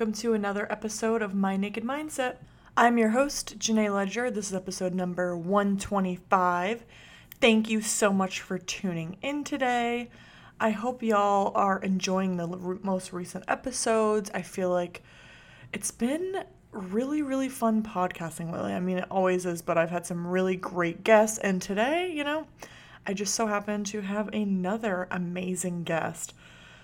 Welcome to another episode of My Naked Mindset. I'm your host, Jenay Leger. This is episode number 125. Thank you so much for tuning in today. I hope y'all are enjoying the most recent episodes. I feel like it's been really, really fun podcasting lately. I mean, it always is, but I've had some really great guests, and today, you know, I just so happen to have another amazing guest.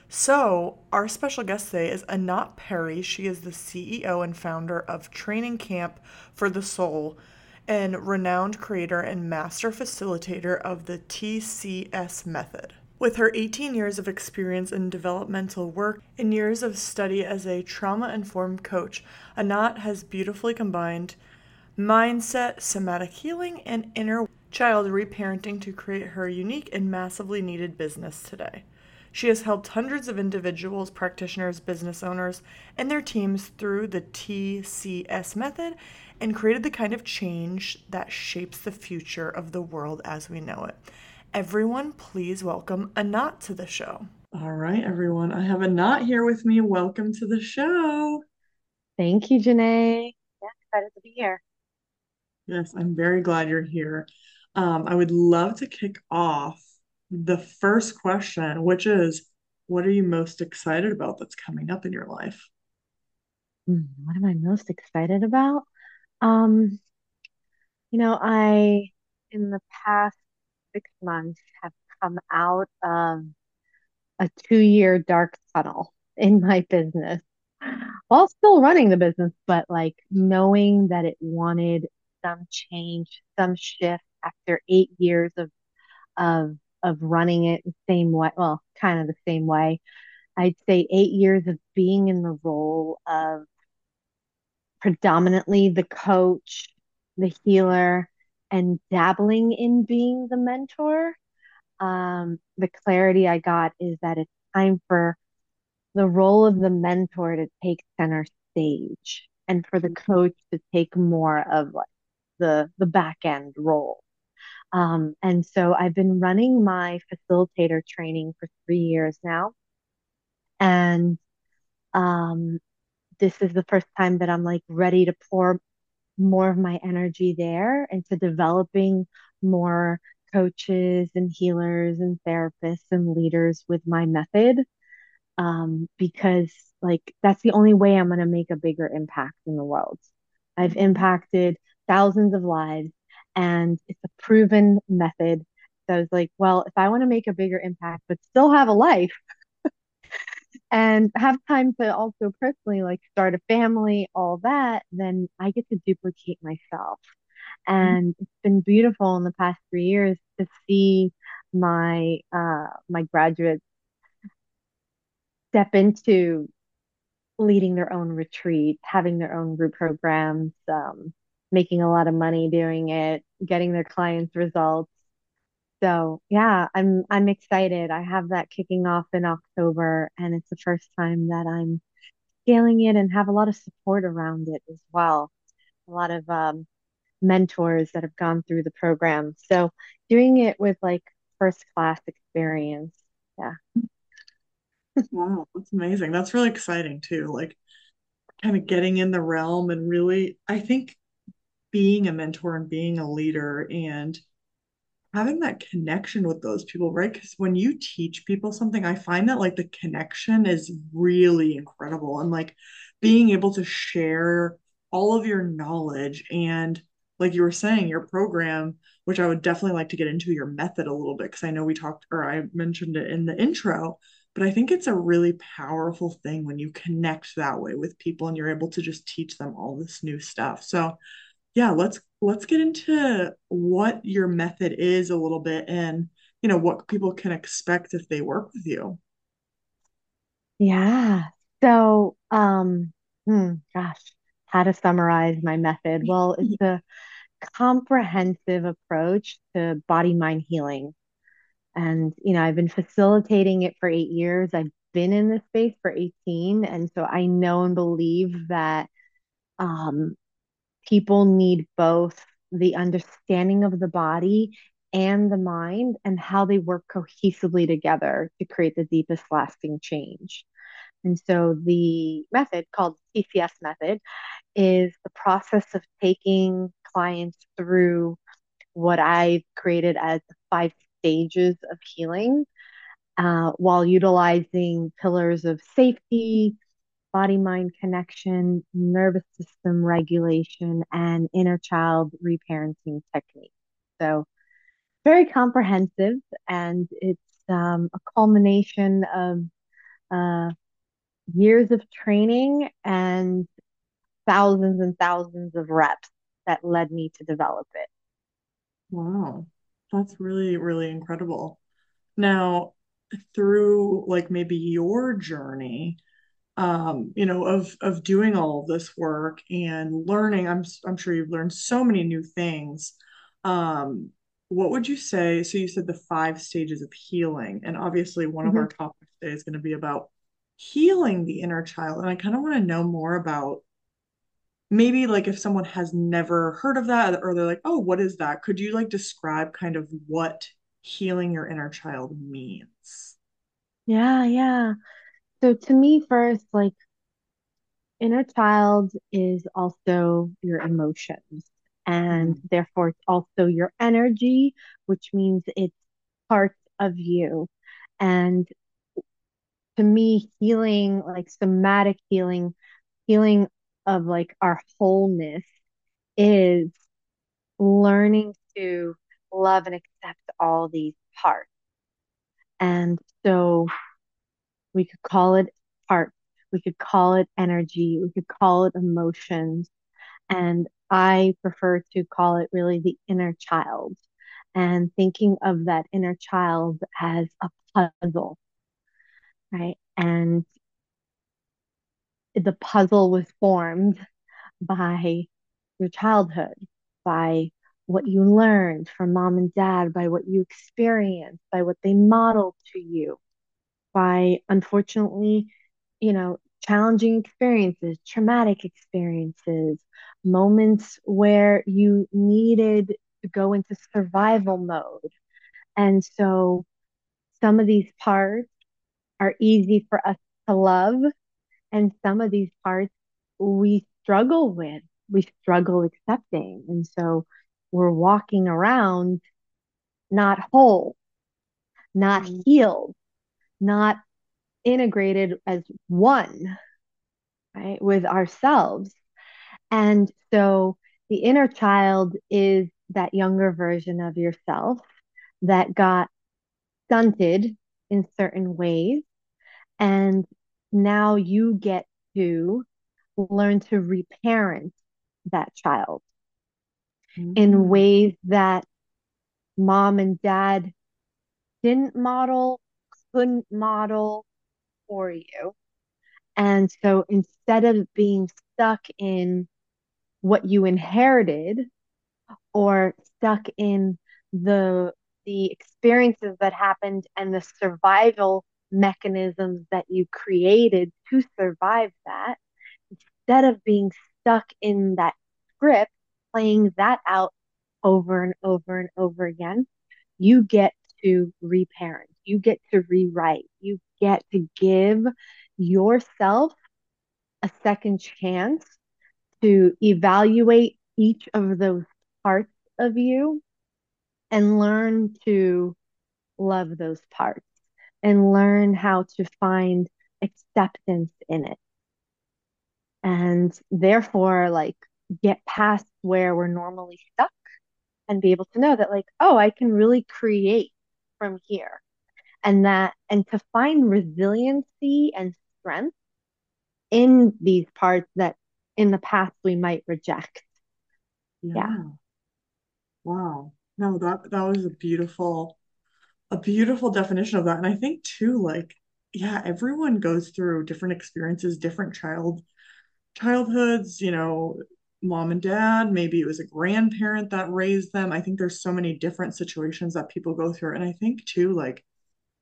So, our special guest today is Anat Perry. She is the CEO and founder of Training Camp for the Soul and renowned creator and master facilitator of the TCS method. With her 18 years of experience in developmental work and years of study as a trauma informed coach, Anat has beautifully combined mindset, somatic healing, and inner child reparenting to create her unique and massively needed business today. She has helped hundreds of individuals, practitioners, business owners, and their teams through the TCS method and created the kind of change that shapes the future of the world as we know it. Everyone, please welcome Anat to the show. All right, everyone. I have Anat here with me. Welcome to the show. Thank you, Jenay. Yeah, excited to be here. Yes, I'm very glad you're here. Um, I would love to kick off the first question, which is what are you most excited about that's coming up in your life? Hmm, what am I most excited about? Um, you know, I in the past six months have come out of a two-year dark tunnel in my business while still running the business, but like knowing that it wanted some change, some shift after eight years of of of running it the same way, well, kind of the same way. I'd say eight years of being in the role of predominantly the coach, the healer, and dabbling in being the mentor. Um, the clarity I got is that it's time for the role of the mentor to take center stage and for the coach to take more of like the the back end role. Um, and so I've been running my facilitator training for three years now. And um, this is the first time that I'm like ready to pour more of my energy there into developing more coaches and healers and therapists and leaders with my method. Um, because like that's the only way I'm going to make a bigger impact in the world. I've impacted thousands of lives and it's a proven method. So I was like, well, if I want to make a bigger impact, but still have a life and have time to also personally like start a family, all that, then I get to duplicate myself. And mm-hmm. it's been beautiful in the past three years to see my uh, my graduates step into leading their own retreats, having their own group programs, um, making a lot of money doing it, getting their clients results. So yeah, I'm I'm excited. I have that kicking off in October and it's the first time that I'm scaling it and have a lot of support around it as well. A lot of um, mentors that have gone through the program. So doing it with like first class experience. Yeah. Wow, that's amazing. That's really exciting too. Like kind of getting in the realm and really I think being a mentor and being a leader and having that connection with those people, right? Because when you teach people something, I find that like the connection is really incredible and like being able to share all of your knowledge and like you were saying, your program, which I would definitely like to get into your method a little bit because I know we talked or I mentioned it in the intro, but I think it's a really powerful thing when you connect that way with people and you're able to just teach them all this new stuff. So yeah, let's let's get into what your method is a little bit and you know what people can expect if they work with you. Yeah. So, um, hmm, gosh, how to summarize my method? Well, it's a comprehensive approach to body mind healing. And, you know, I've been facilitating it for eight years. I've been in this space for 18. And so I know and believe that um, people need both the understanding of the body and the mind and how they work cohesively together to create the deepest lasting change. And so the method called TCS method is the process of taking clients through what I've created as five stages of healing uh, while utilizing pillars of safety, body mind connection, nervous system regulation, and inner child reparenting techniques. So, very comprehensive, and it's um, a culmination of uh, years of training and thousands and thousands of reps that led me to develop it. Wow, that's really, really incredible. Now, through like maybe your journey, um, you know, of of doing all of this work and learning, I'm I'm sure you've learned so many new things. Um, what would you say? So you said the five stages of healing, and obviously one mm-hmm. of our topics today is going to be about healing the inner child. And I kind of want to know more about maybe like if someone has never heard of that or they're like, oh, what is that? Could you like describe kind of what healing your inner child means? Yeah, yeah. So to me, first, like inner child is also your emotions and mm. therefore it's also your energy, which means it's part of you. And to me, healing, like somatic healing, healing of like our wholeness is learning to love and accept all these parts. And so we could call it parts, we could call it energy, we could call it emotions. And I prefer to call it really the inner child and thinking of that inner child as a puzzle right? And the puzzle was formed by your childhood, by what you learned from mom and dad, by what you experienced, by what they modeled to you, by unfortunately, you know, challenging experiences, traumatic experiences, moments where you needed to go into survival mode. And so some of these parts are easy for us to love. And some of these parts we struggle with, we struggle accepting. And so we're walking around not whole, not mm-hmm. healed, not integrated as one, right, with ourselves. And so the inner child is that younger version of yourself that got stunted in certain ways. And now you get to learn to reparent that child mm-hmm. in ways that mom and dad didn't model, couldn't model for you. And so instead of being stuck in what you inherited or stuck in the the experiences that happened and the survival mechanisms that you created to survive that, instead of being stuck in that script, playing that out over and over and over again, you get to reparent, you get to rewrite, you get to give yourself a second chance to evaluate each of those parts of you and learn to love those parts and learn how to find acceptance in it. And therefore, like, get past where we're normally stuck and be able to know that, like, oh, I can really create from here. And that, and to find resiliency and strength in these parts that in the past we might reject. Yeah. yeah. Wow. No, that that was a beautiful, a beautiful definition of that. And I think too, like, yeah, everyone goes through different experiences, different child childhoods, you know, mom and dad, maybe it was a grandparent that raised them. I think there's so many different situations that people go through. And I think too, like,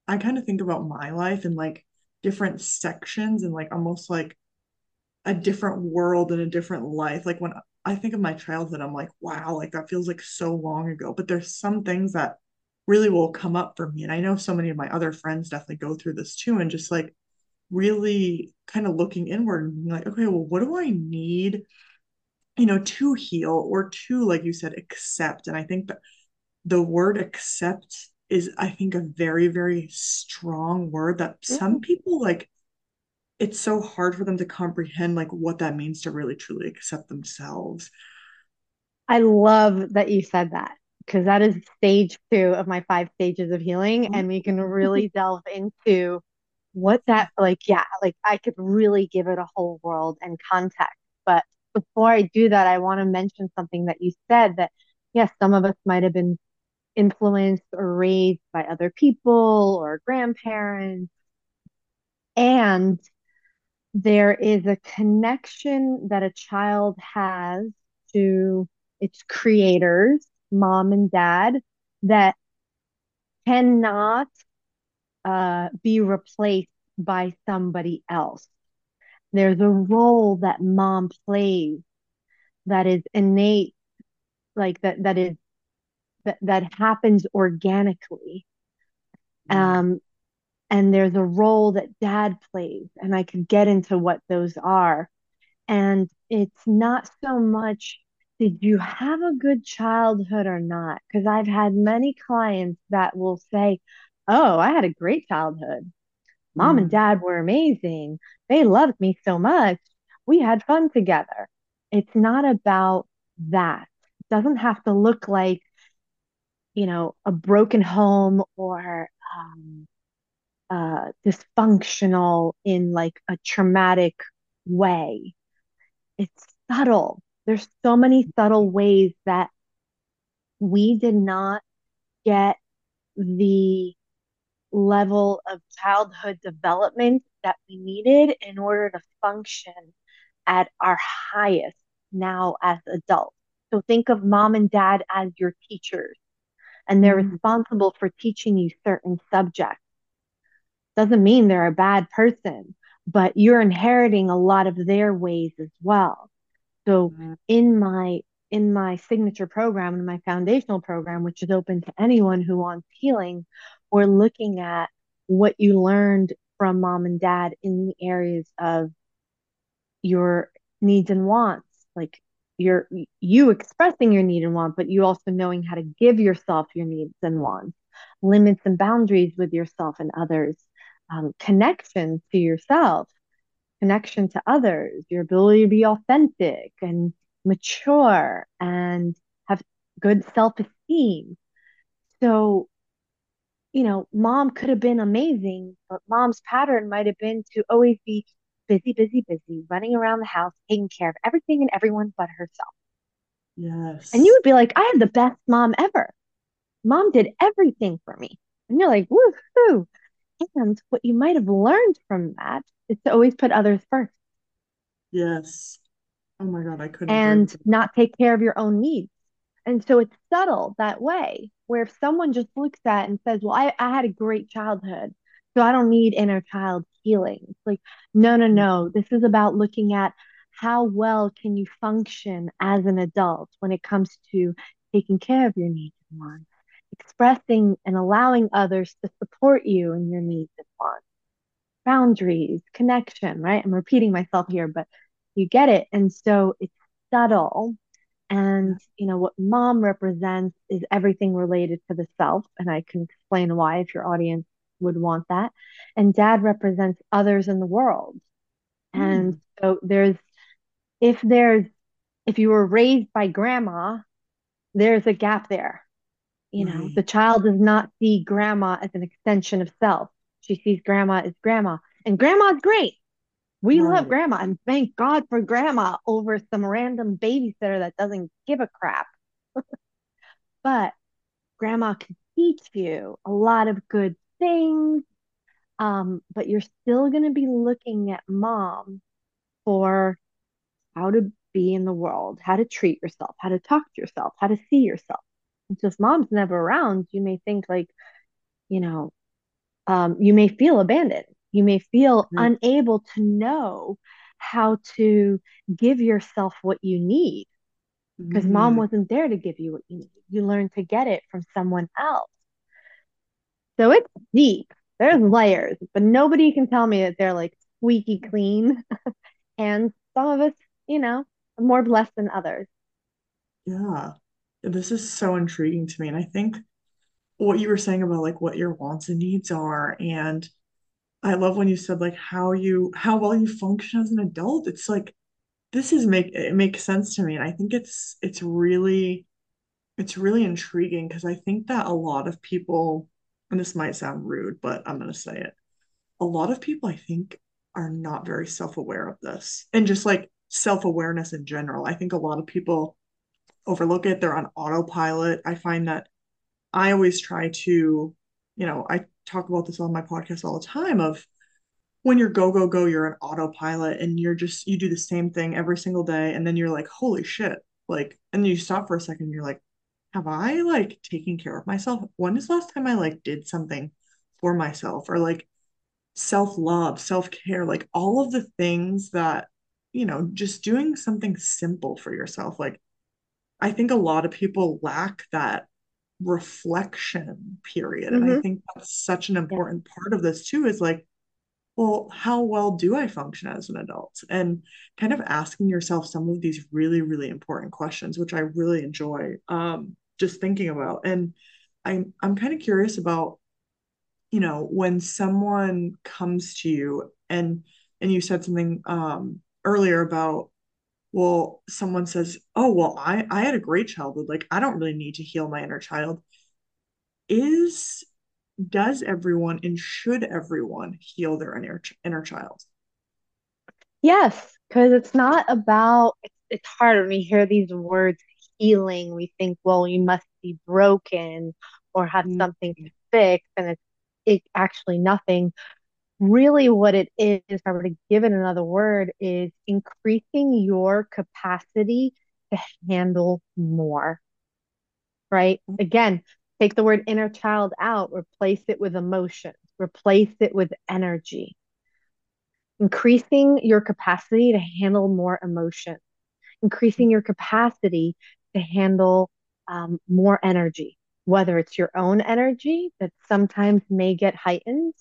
I kind of think about my life and like different sections and like almost like a different world and a different life. Like when I think of my childhood, I'm like, wow, like that feels like so long ago. But there's some things that really will come up for me. And I know so many of my other friends definitely go through this too. And just like really kind of looking inward and being like, okay, well, what do I need, you know, to heal or to, like you said, accept? And I think that the word accept is, I think, a very, very strong word that some Mm. people like it's so hard for them to comprehend like what that means to really truly accept themselves. I love that you said that because that is stage two of my five stages of healing. And we can really delve into what that, like, yeah, like I could really give it a whole world and context. But before I do that, I want to mention something that you said that, yes, some of us might have been influenced or raised by other people or grandparents. And there is a connection that a child has to its creators, mom and dad, that cannot uh, be replaced by somebody else. There's a role that mom plays that is innate, like that that is that that happens organically. Um, and there's a role that dad plays, and I could get into what those are. And it's not so much did you have a good childhood or not? Because I've had many clients that will say, Oh, I had a great childhood. Mom and Mm, dad were amazing. They loved me so much. We had fun together. It's not about that. It doesn't have to look like, you know, a broken home or um, uh, dysfunctional in like a traumatic way. It's subtle. There's so many subtle ways that we did not get the level of childhood development that we needed in order to function at our highest now as adults. So think of mom and dad as your teachers, and they're mm, responsible for teaching you certain subjects. Doesn't mean they're a bad person, but you're inheriting a lot of their ways as well. So mm, in my in my signature program and my foundational program, which is open to anyone who wants healing, we're looking at what you learned from mom and dad in the areas of your needs and wants, like your you expressing your need and want, but you also knowing how to give yourself your needs and wants, limits and boundaries with yourself and others, um, connection to yourself connection to others, your ability to be authentic and mature and have good self esteem. So, you know, mom could have been amazing, but mom's pattern might have been to always be busy, busy, busy, running around the house, taking care of everything and everyone but herself. Yes. And you would be like, I have the best mom ever. Mom did everything for me. And you're like, woohoo. And what you might have learned from that is to always put others first Yes. Oh my God, I couldn't and not take care of your own needs. And so it's subtle that way, where if someone just looks at and says, Well, I, I had a great childhood, so I don't need inner child healing. It's like, no, no, Mm, no. This is about looking at how well can you function as an adult when it comes to taking care of your needs and wants, expressing and allowing others to support you in your needs and wants, boundaries, connection, right? I'm repeating myself here, but you get it. And so it's subtle and, you know, what mom represents is everything related to the self. And I can explain why if your audience would want that. And dad represents others in the world. And Mm, so there's, if there's, if you were raised by grandma, there's a gap there. You know, the child does not see grandma as an extension of self. She sees grandma as grandma. And grandma's great. We love grandma and thank God for grandma over some random babysitter that doesn't give a crap. But grandma can teach you a lot of good things. Um, but you're still going to be looking at mom for how to be in the world, how to treat yourself, how to talk to yourself, how to see yourself. And so if mom's never around, you may think like, you know, um, you may feel abandoned. You may feel Right. unable to know how to give yourself what you need because mom Mm, wasn't there to give you what you need. You learned to get it from someone else. So it's deep. There's layers, but nobody can tell me that they're like squeaky clean. and some of us, you know, are more blessed than others. Yeah. This is so intriguing to me. And I think what you were saying about like what your wants and needs are, and I love when you said like how you how well you function as an adult. It's like this is make it makes sense to me. And I think it's it's really it's really intriguing because I think that a lot of people, and this might sound rude, but I'm gonna say it. A lot of people I think are not very self-aware of this and just like self-awareness in general. I think a lot of people overlook it. They're on autopilot. I find that I always try to, you know, I talk about this on my podcast all the time of when you're go, go, go, you're an autopilot and you're just, you do the same thing every single day. And then you're like, holy shit. Like, and you stop for a second, you're like, have I like taken care of myself? When is the last time I like did something for myself or like self-love, self-care, like all of the things that, you know, just doing something simple for yourself. Like I think a lot of people lack that reflection period. And I Mm-hmm. think that's such an important part of this too, is like, well, how well do I function as an adult? And kind of asking yourself some of these really, really important questions, which I really enjoy um, just thinking about. And I'm I'm kind of curious about, you know, when someone comes to you and and you said something um, earlier about well, someone says, "Oh, well, I I had a great childhood. Like, I don't really need to heal my inner child." Is does everyone and should everyone heal their inner inner child? Yes, because it's not about, it's, it's hard when we hear these words healing. We think, well, you must be broken or have Mm, something to fix. And it's, it's actually nothing. Really, what it is, if I were to give it another word, is increasing your capacity to handle more, right? Again, take the word inner child out, replace it with emotions, replace it with energy increasing your capacity to handle more emotion, increasing your capacity to handle um, more energy, whether it's your own energy that sometimes may get heightened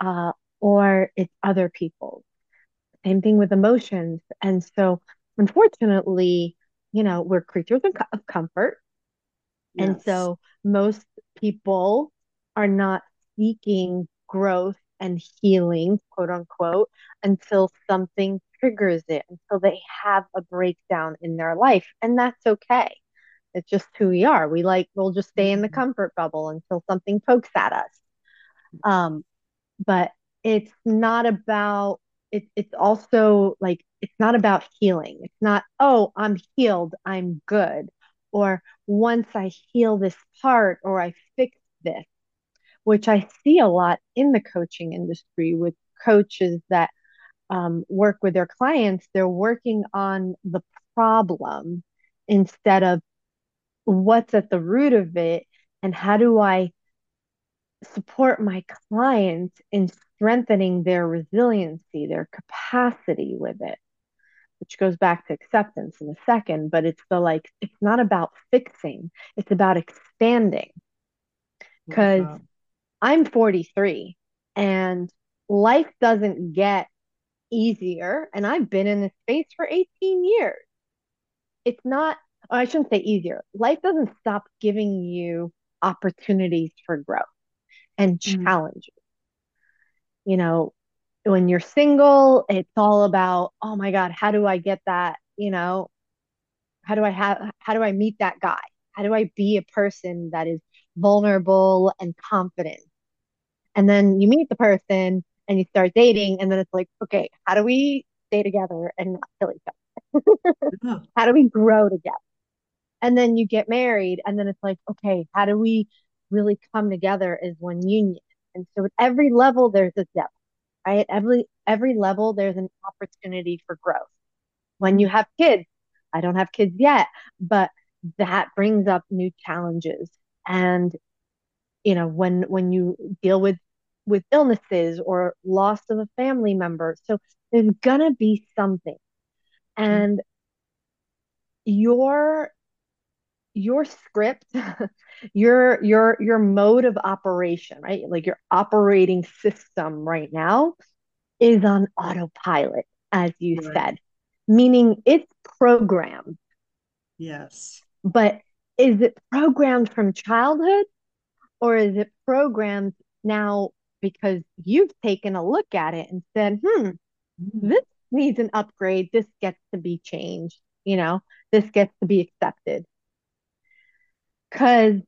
uh, or it's other people's. Same thing with emotions. And so, unfortunately, you know, we're creatures of comfort. And so, most people are not seeking growth and healing, quote unquote, until something triggers it, until they have a breakdown in their life. And that's okay. It's just who we are. We like, we'll just stay in the Mhm. comfort bubble until something pokes at us. Um, but it's not about, it, it's also like, it's not about healing. It's not, oh, I'm healed, I'm good. Or once I heal this part or I fix this which I see a lot in the coaching industry with coaches that um, work with their clients. They're working on the problem instead of what's at the root of it and how do I support my clients in strengthening their resiliency, their capacity with it, which goes back to acceptance in a second. But it's the like, it's not about fixing, it's about expanding. Because. I'm 43 and life doesn't get easier. And I've been in this space for 18 years. It's not, I shouldn't say easier. Life doesn't stop giving you opportunities for growth and Mm, challenges. You know, when you're single, it's all about, oh my God, how do I get that? You know, how do I have, how do I meet that guy? How do I be a person that is vulnerable and confident? And then you meet the person and you start dating, and then it's like, okay, how do we stay together and not kill each other? yeah. how do we grow together? And then you get married, and then it's like, okay, how do we really come together as one union? And so at every level, there's a depth, right? Every every level, there's an opportunity for growth. When you have kids, I don't have kids yet, but that brings up new challenges. And you know when when you deal with with illnesses or loss of a family member so there's gonna be something and your your script your your your mode of operation right like your operating system right now is on autopilot, as you Right. said, meaning it's programmed. Yes. But is it programmed from childhood or is it programmed now because you've taken a look at it and said, hmm, Mm. this needs an upgrade. This gets to be changed. You know, this gets to be accepted. Because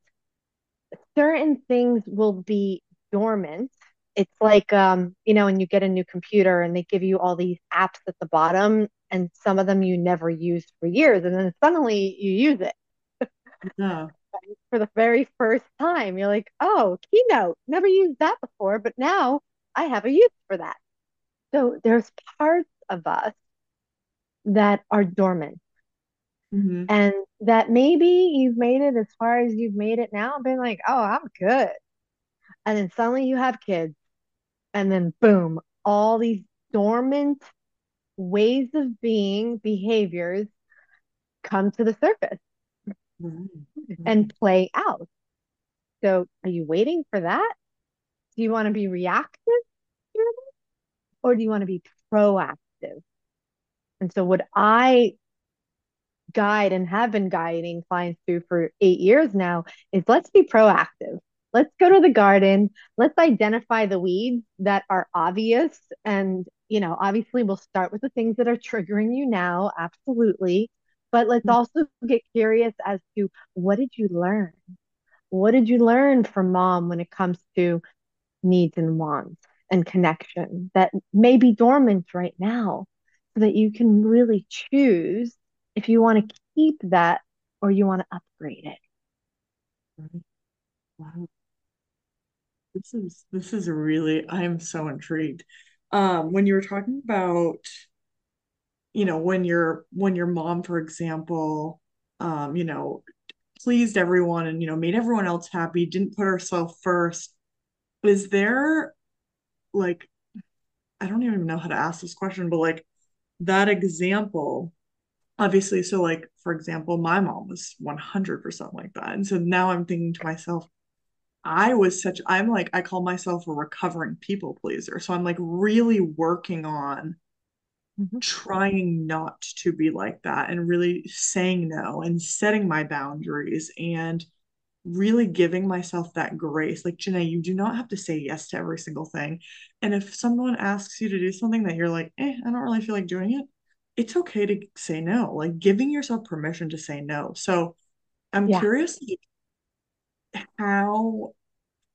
certain things will be dormant. It's like, um, you know, when you get a new computer and they give you all these apps at the bottom, and some of them you never used for years, and then suddenly you use it Yeah. For the very first time. You're like, oh, Keynote, never used that before, but now I have a use for that. So there's parts of us that are dormant hmm and that maybe you've made it as far as you've made it now been like, oh, I'm good. And then suddenly you have kids, and then boom, all these dormant ways of being, behaviors come to the surface Right. and play out. So are you waiting for that? Do you want to be reactive or do you want to be proactive? And so what I guide and have been guiding clients through for eight years now is let's be proactive. Let's go to the garden. Let's identify the weeds that are obvious. And, you know, obviously we'll start with the things that are triggering you now. Absolutely. But let's also get curious as to what did you learn? What did you learn from mom when it comes to needs and wants and connection that may be dormant right now so that you can really choose if you want to keep that or you want to upgrade it. Wow. This is this is really I am so intrigued. Um, when you were talking about, you know, when your when your mom, for example, um, you know, pleased everyone and you know made everyone else happy, didn't put herself first. Is there like I don't even know how to ask this question, but like that example, obviously, so like for example, my mom was 100% like that. And so now I'm thinking to myself, I was such, I'm like, I call myself a recovering people pleaser. So I'm like really working on Mhm. trying not to be like that and really saying no and setting my boundaries and really giving myself that grace. Like, Jenay, you do not have to say yes to every single thing. And if someone asks you to do something that you're like, eh, I don't really feel like doing it, it's okay to say no, like giving yourself permission to say no. So I'm Yeah. curious how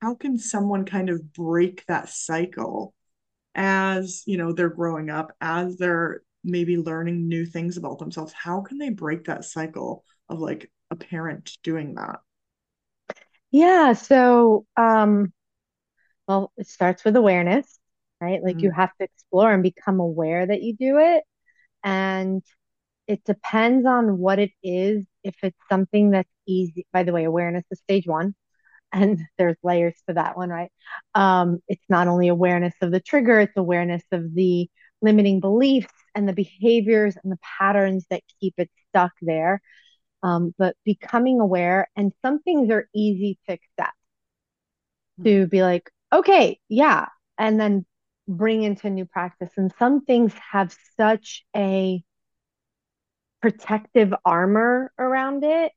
how can someone kind of break that cycle as, you know, they're growing up, as they're maybe learning new things about themselves? How can they break that cycle of like a parent doing that? Yeah. So, um, well, it starts with awareness, right? Like you Mm, have to explore and become aware that you do it. And it depends on what it is. If it's something that's easy, by the way, awareness is stage one. And there's layers to that one, right? Um, it's not only awareness of the trigger, it's awareness of the limiting beliefs and the behaviors and the patterns that keep it stuck there. Um, but becoming aware, and some things are easy to accept mm, to be like, okay, yeah, and then bring into new practice. And some things have such a protective armor around it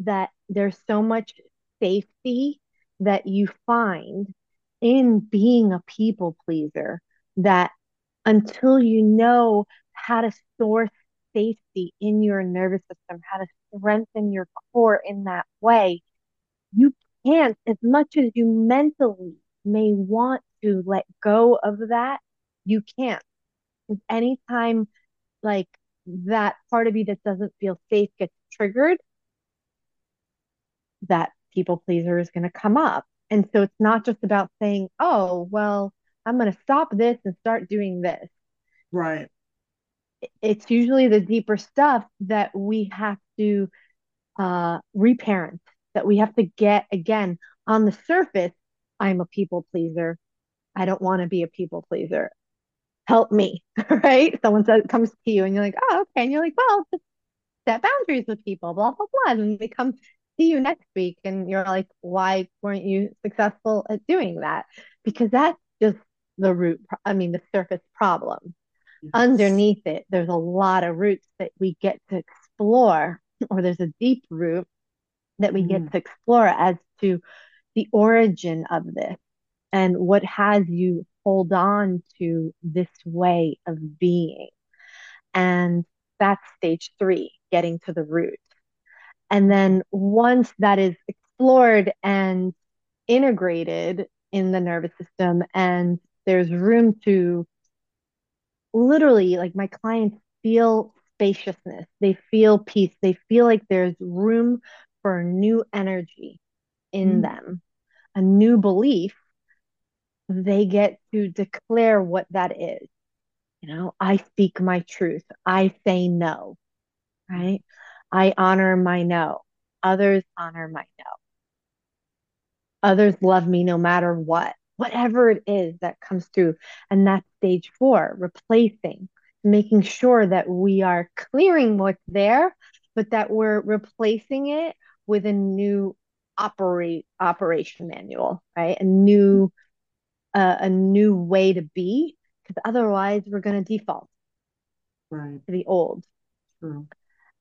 that there's so much safety that you find in being a people pleaser that until you know how to source safety in your nervous system, how to strengthen your core in that way, you can't, as much as you mentally may want to let go of that, you can't. Anytime like that part of you that doesn't feel safe gets triggered, that people pleaser is going to come up. And so it's not just about saying, oh, well, I'm going to stop this and start doing this. right. It's usually the deeper stuff that we have to uh, reparent, that we have to get again on the surface. I'm a people pleaser. I don't want to be a people pleaser. Help me, right? Someone says, comes to you and you're like, oh, okay. And you're like, well, just set boundaries with people, blah, blah, blah. And they come see you next week and you're like, why weren't you successful at doing that? Because that's just the root, I mean, the surface problem. Yes. Underneath it, there's a lot of roots that we get to explore, or there's a deep root that we get Mm. to explore as to the origin of this and what has you hold on to this way of being. And that's stage three, getting to the root. And then once that is explored and integrated in the nervous system, and there's room to literally, like my clients feel spaciousness, they feel peace, they feel like there's room for new energy in Mm. them, a new belief, they get to declare what that is. You know, I speak my truth, I say no, right? I honor my no. Others honor my no. Others love me no matter what, whatever it is that comes through. And that's stage four, replacing, making sure that we are clearing what's there, but that we're replacing it with a new operate operation manual, right? A new uh, a new way to be, because otherwise we're going to default Right. to the old. True.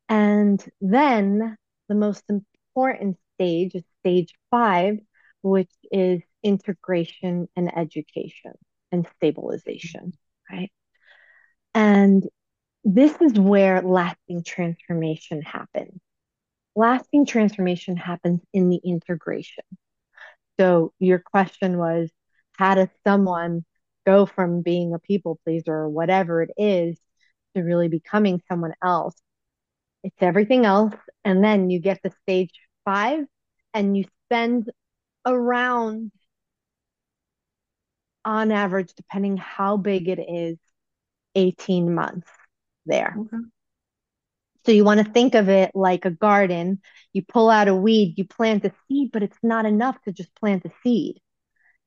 And then the most important stage is stage five, which is integration and education and stabilization, right? And this is where lasting transformation happens. Lasting transformation happens in the integration. So your question was, how does someone go from being a people pleaser or whatever it is to really becoming someone else? It's everything else. And then you get to stage five and you spend around, on average, depending how big it is, 18 months there. Okay. So you want to think of it like a garden. You pull out a weed, you plant a seed, but it's not enough to just plant a seed.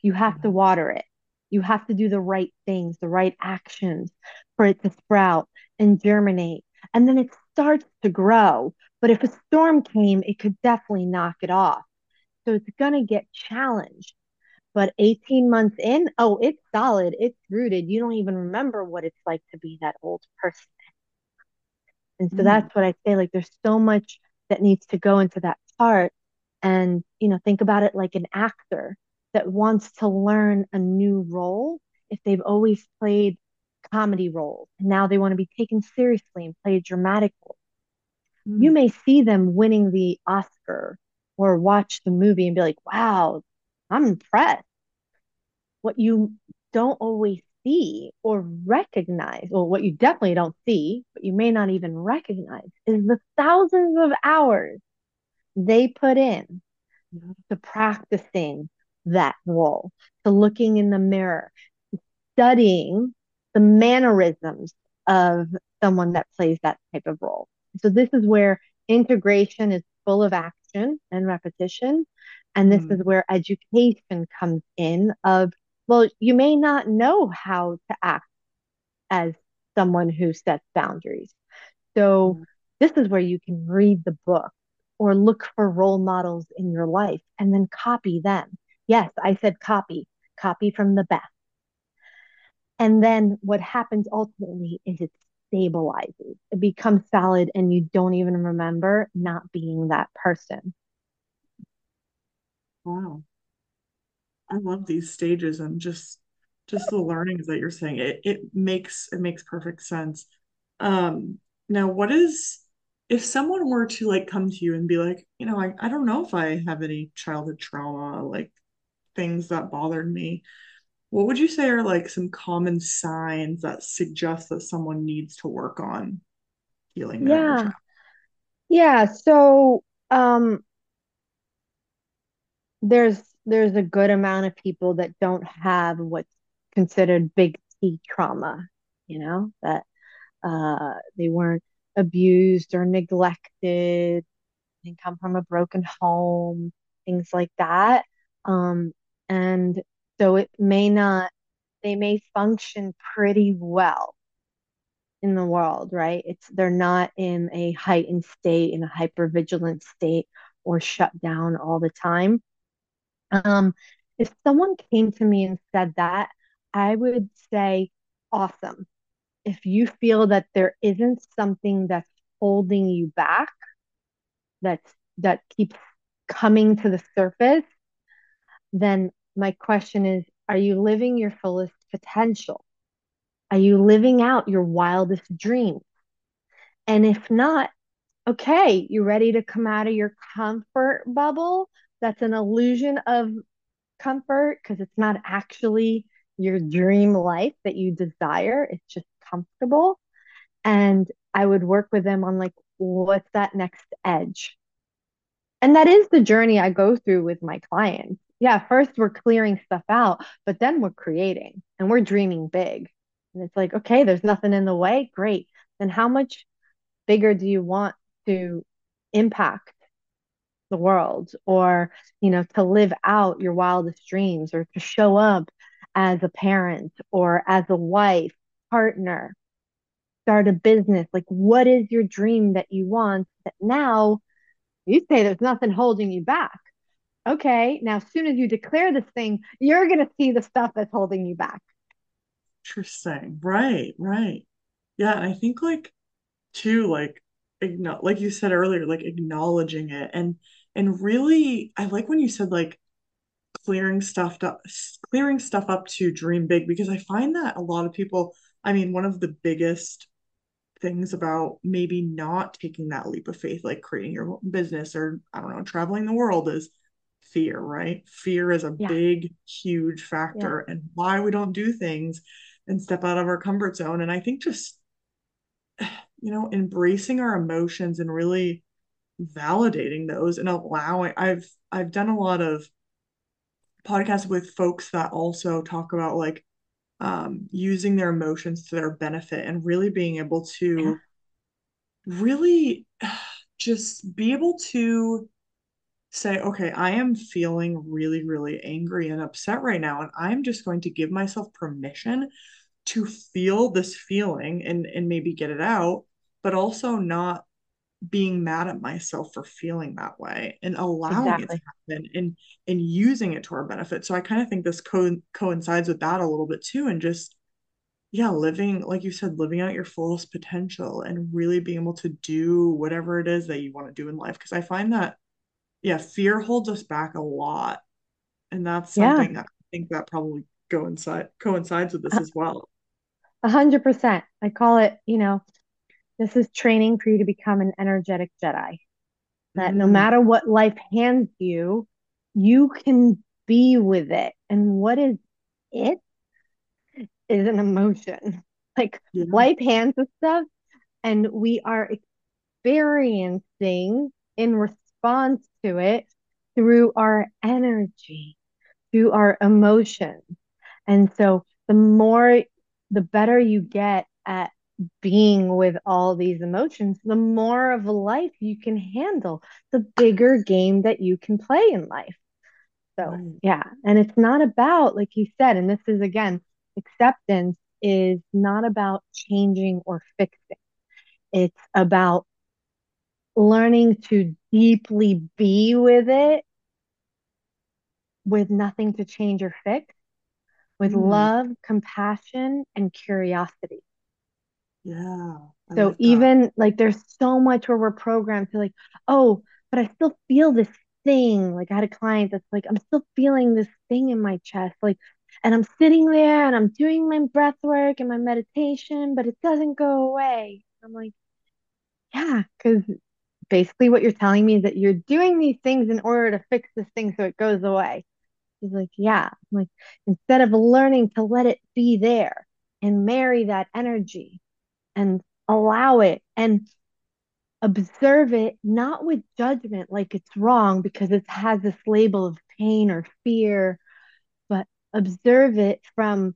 You have to water it. You have to do the right things, the right actions for it to sprout and germinate. And then it starts to grow. But if a storm came, it could definitely knock it off. So it's going to get challenged. But 18 months in, oh, it's solid, it's rooted. You don't even remember what it's like to be that old person. And so Mm. that's what I say. Like, there's so much that needs to go into that part. And, you know, think about it like an actor that wants to learn a new role if they've always played comedy roles and now they want to be taken seriously and play a dramatic role. Mm. You may see them winning the Oscar or watch the movie and be like, wow, I'm impressed. What you don't always see or recognize, or what you definitely don't see, but you may not even recognize, is the thousands of hours they put in to practicing that role, to looking in the mirror, studying the mannerisms of someone that plays that type of role. So, this is where integration is full of action and repetition. And this Mm. is where education comes in of, well, you may not know how to act as someone who sets boundaries. So, Mm. this is where you can read the book or look for role models in your life and then copy them. Yes, I said copy, copy from the best. And then what happens ultimately is it stabilizes, it becomes solid, and you don't even remember not being that person. Wow. I love these stages and just just the learnings that you're saying. It it makes it makes perfect sense. Um, now what is if someone were to like come to you and be like, you know, I, I don't know if I have any childhood trauma, like things that bothered me, what would you say are like some common signs that suggest that someone needs to work on healing their Yeah. child? Yeah. So, um, there's there's a good amount of people that don't have what's considered big T trauma, you know, that uh, they weren't abused or neglected, they come from a broken home, things like that. Um, and so it may not, they may function pretty well in the world, right? It's they're not in a heightened state, in a hypervigilant state, or shut down all the time. Um, if someone came to me and said that, I would say awesome. If you feel that there isn't something that's holding you back, that's that keeps coming to the surface, then my question is, are you living your fullest potential? Are you living out your wildest dreams? And if not, okay, you ready to come out of your comfort bubble? That's an illusion of comfort because it's not actually your dream life that you desire. It's just comfortable. And I would work with them on like, what's that next edge? And that is the journey I go through with my clients. Yeah, first we're clearing stuff out, but then we're creating and we're dreaming big. And it's like, okay, there's nothing in the way. Great. Then how much bigger do you want to impact the world or, you know, to live out your wildest dreams or to show up as a parent or as a wife, partner, start a business? Like, what is your dream that you want that now you say there's nothing holding you back? Okay, now as soon as you declare this thing, you're going to see the stuff that's holding you back. Interesting. Right, right. Yeah, and I think like too, like like you said earlier, like acknowledging it and and really I like when you said like clearing stuff up clearing stuff up to dream big because I find that a lot of people, I mean, one of the biggest things about maybe not taking that leap of faith, like creating your own business or I don't know, traveling the world is fear, right? Fear is a yeah. big, huge factor yeah. and why we don't do things and step out of our comfort zone. And I think just, you know, embracing our emotions and really validating those and allowing I've I've done a lot of podcasts with folks that also talk about like um, using their emotions to their benefit and really being able to yeah. really just be able to say, okay, I am feeling really, really angry and upset right now. And I'm just going to give myself permission to feel this feeling and, and maybe get it out, but also not being mad at myself for feeling that way and allowing exactly. it to happen and and using it to our benefit. So I kind of think this co- coincides with that a little bit too and just yeah, living like you said living out your fullest potential and really being able to do whatever it is that you want to do in life because I find that yeah, fear holds us back a lot. And that's something yeah. that I think that probably coincide coincides with this as well. A hundred percent. I call it, you know, this is training for you to become an energetic Jedi. That mm. no matter what life hands you, you can be with it. And what is it? Is an emotion. Like yeah. life hands us stuff, and we are experiencing in response to it through our energy, through our emotions. And so the more, the better you get at being with all these emotions, the more of life you can handle, the bigger game that you can play in life. So, yeah. And it's not about, like you said, and this is again, acceptance is not about changing or fixing. It's about learning to deeply be with it with nothing to change or fix, with mm. love, compassion, and curiosity. Yeah. I so even like there's so much where we're programmed to like, oh, but I still feel this thing. Like I had a client that's like, I'm still feeling this thing in my chest. Like, and I'm sitting there and I'm doing my breath work and my meditation, but it doesn't go away. I'm like, yeah, because basically what you're telling me is that you're doing these things in order to fix this thing so it goes away. He's like, yeah. I'm like, instead of learning to let it be there and marry that energy and allow it and observe it, not with judgment like it's wrong because it has this label of pain or fear, but observe it from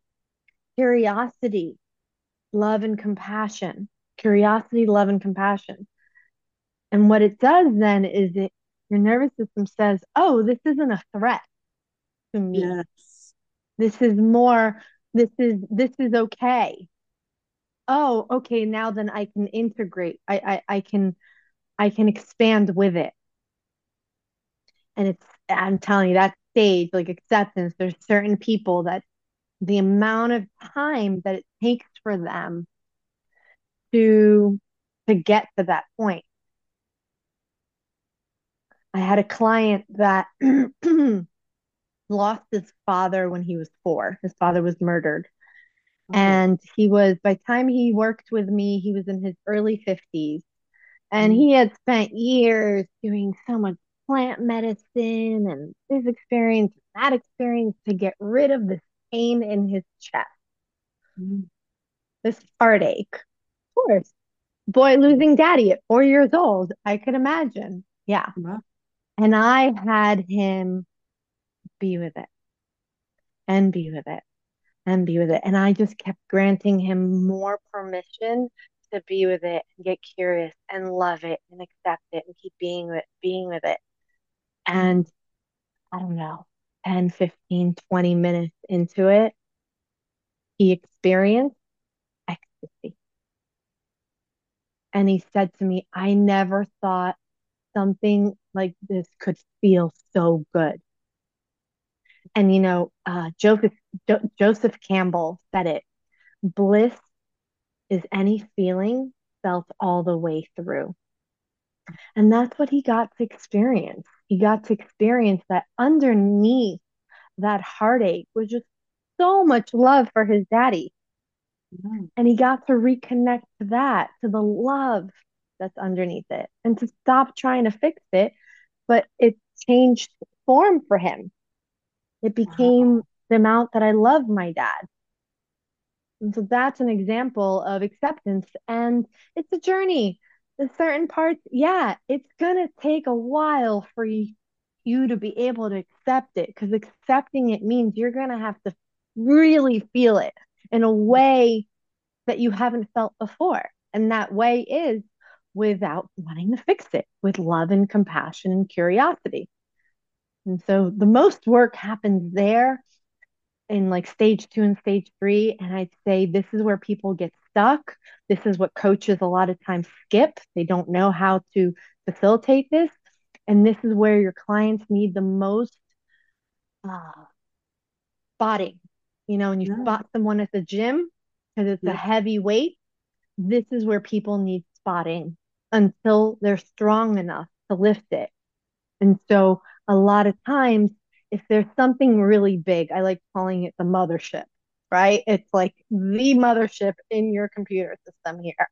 curiosity, love, and compassion. Curiosity, love, and compassion. And what it does then is it your nervous system says, "Oh, this isn't a threat to me. Yes. This is more this is this is okay. Oh, okay, now then I can integrate. I I, I can I can expand with it. And it's I'm telling you that stage, like acceptance, there's certain people that the amount of time that it takes for them to to get to that point. I had a client that lost his father when he was four. His father was murdered. Oh. And he was, by the time he worked with me, he was in his early 50s. And he had spent years doing so much plant medicine and this experience, that experience to get rid of this pain in his chest. Mm. This heartache. Of course. Boy losing daddy at four years old. I could imagine. Yeah. And I had him be with it and be with it and be with it. And I just kept granting him more permission to be with it and get curious and love it and accept it and keep being with being with it. And I don't know, 10, 15, 20 minutes into it, he experienced ecstasy. And he said to me, I never thought something like this could feel so good. And you know, uh, Joseph jo- Joseph Campbell said it: bliss is any feeling felt all the way through. And that's what he got to experience. He got to experience that underneath that heartache was just so much love for his daddy. Mm-hmm. And he got to reconnect to that, to the love that's underneath it, and to stop trying to fix it. But it changed form for him. It became wow. the amount that I love my dad. And so that's an example of acceptance. And it's a journey. The certain parts, yeah, it's going to take a while for you, you to be able to accept it because accepting it means you're going to have to really feel it in a way that you haven't felt before. And that way is without wanting to fix it, with love and compassion and curiosity. And so the most work happens there in like stage two and stage three. And I'd say this is where people get stuck. This is what coaches a lot of times skip. They don't know how to facilitate this. And this is where your clients need the most uh, spotting. You know, when you yeah. spot someone at the gym because it's yeah. a heavy weight, this is where people need spotting until they're strong enough to lift it. And so a lot of times, if there's something really big, I like calling it the mothership, right? It's like the mothership in your computer system here.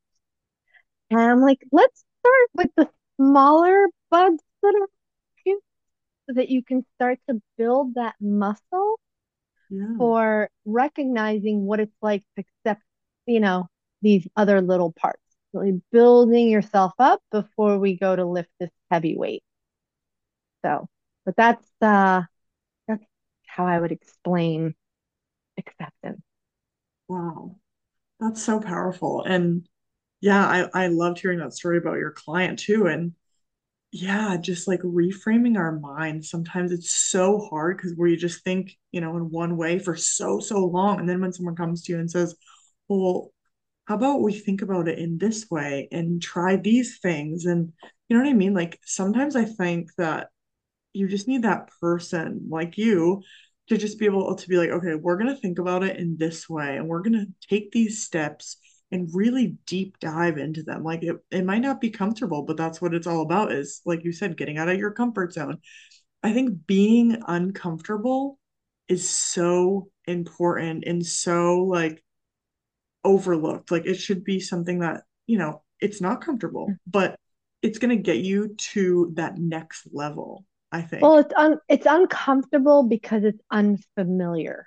And I'm like, let's start with the smaller bugs that are cute so that you can start to build that muscle yeah. for recognizing what it's like to accept, you know, these other little parts. Really building yourself up before we go to lift this heavy weight. So but that's uh that's how I would explain acceptance. Wow. That's so powerful. And yeah, I, I loved hearing that story about your client too. And yeah, just like reframing our minds. Sometimes it's so hard because we just think, you know, in one way for so, so long. And then when someone comes to you and says, well, how about we think about it in this way and try these things? And you know what I mean? Like sometimes I think that you just need that person like you to just be able to be like, okay, we're going to think about it in this way and we're going to take these steps and really deep dive into them. Like it, it might not be comfortable, but that's what it's all about is like you said, getting out of your comfort zone. I think being uncomfortable is so important and so like overlooked. Like it should be something that, you know, it's not comfortable, mm. but it's going to get you to that next level I think. Well, it's un it's uncomfortable because it's unfamiliar.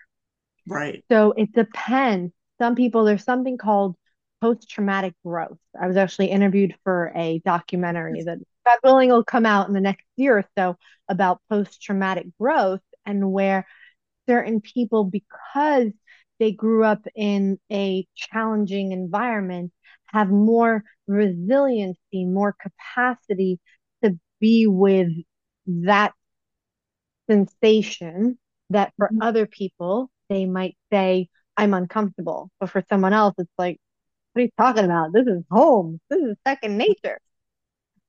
Right. So it depends. Some people there's something called post-traumatic growth. I was actually interviewed for a documentary that God willing will come out in the next year or so about post-traumatic growth and where certain people because they grew up in a challenging environment have more resiliency, more capacity to be with that sensation that for mm-hmm. other people they might say i'm uncomfortable. But for someone else it's like what are you talking about? This is home. This is second nature.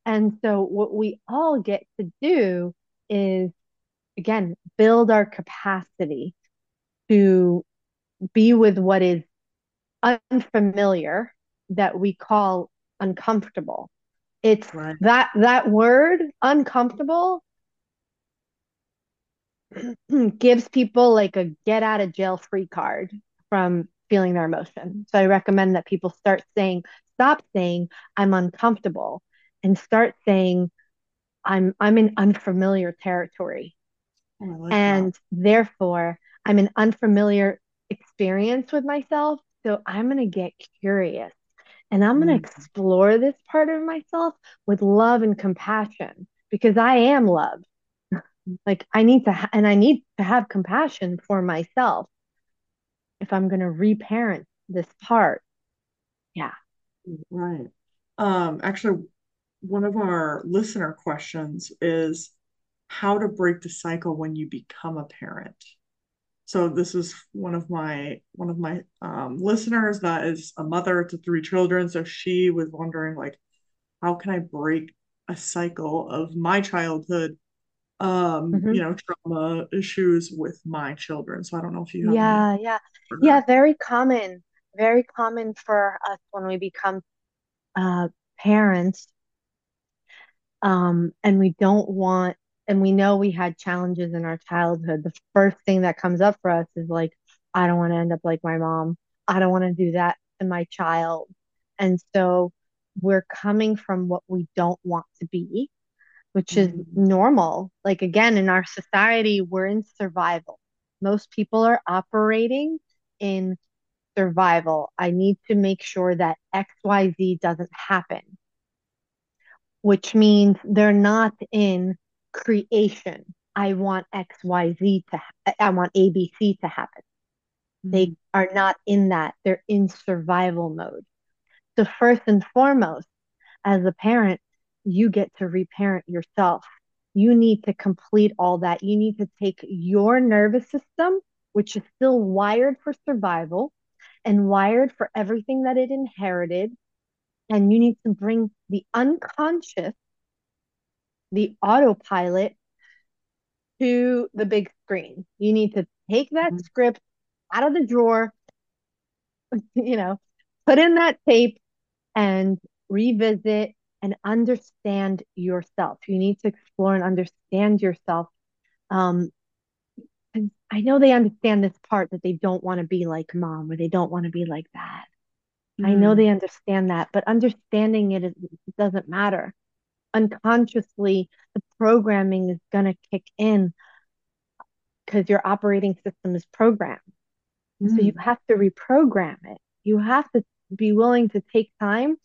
And so what we all get to do is again build our capacity to be with what is unfamiliar that we call uncomfortable. It's right. that that word uncomfortable gives people like a get out of jail free card from feeling their emotion. So I recommend that people start saying, stop saying I'm uncomfortable and start saying I'm I'm in unfamiliar territory. Oh, like and that. therefore I'm in unfamiliar experience with myself. So I'm going to get curious and I'm going to mm-hmm. explore this part of myself with love and compassion because I am love. like I need to, ha- and I need to have compassion for myself if I'm going to reparent this part. Yeah. Right. Um, actually, one of our listener questions is how to break the cycle when you become a parent. So this is one of my one of my um, listeners that is a mother to three children. So she was wondering like, how can I break a cycle of my childhood, um, mm-hmm. you know, trauma issues with my children. So I don't know if you have. Yeah, yeah, yeah. Very common, very common for us when we become uh, parents, um, and we don't want and we know we had challenges in our childhood, the first thing that comes up for us is like, I don't want to end up like my mom. I don't want to do that to my child. And so we're coming from what we don't want to be, which mm-hmm. is normal. Like, again, in our society, we're in survival. Most people are operating in survival. I need to make sure that XYZ doesn't happen, which means they're not in creation. I want XYZ to, ha- I want ABC to happen. Mm-hmm. They are not in that. They're in survival mode. So, first and foremost, as a parent, you get to reparent yourself. You need to complete all that. You need to take your nervous system, which is still wired for survival and wired for everything that it inherited, and you need to bring the unconscious the autopilot to the big screen. You need to take that mm-hmm. script out of the drawer, you know, put in that tape and revisit and understand yourself. You need to explore and understand yourself. Um, and I know they understand this part that they don't want to be like mom or they don't want to be like that. Mm. I know mm-hmm. they understand that, but understanding it, it doesn't matter unconsciously the programming is going to kick in because your operating system is programmed. Mm. So you mm. have to reprogram it. You have to be willing to take time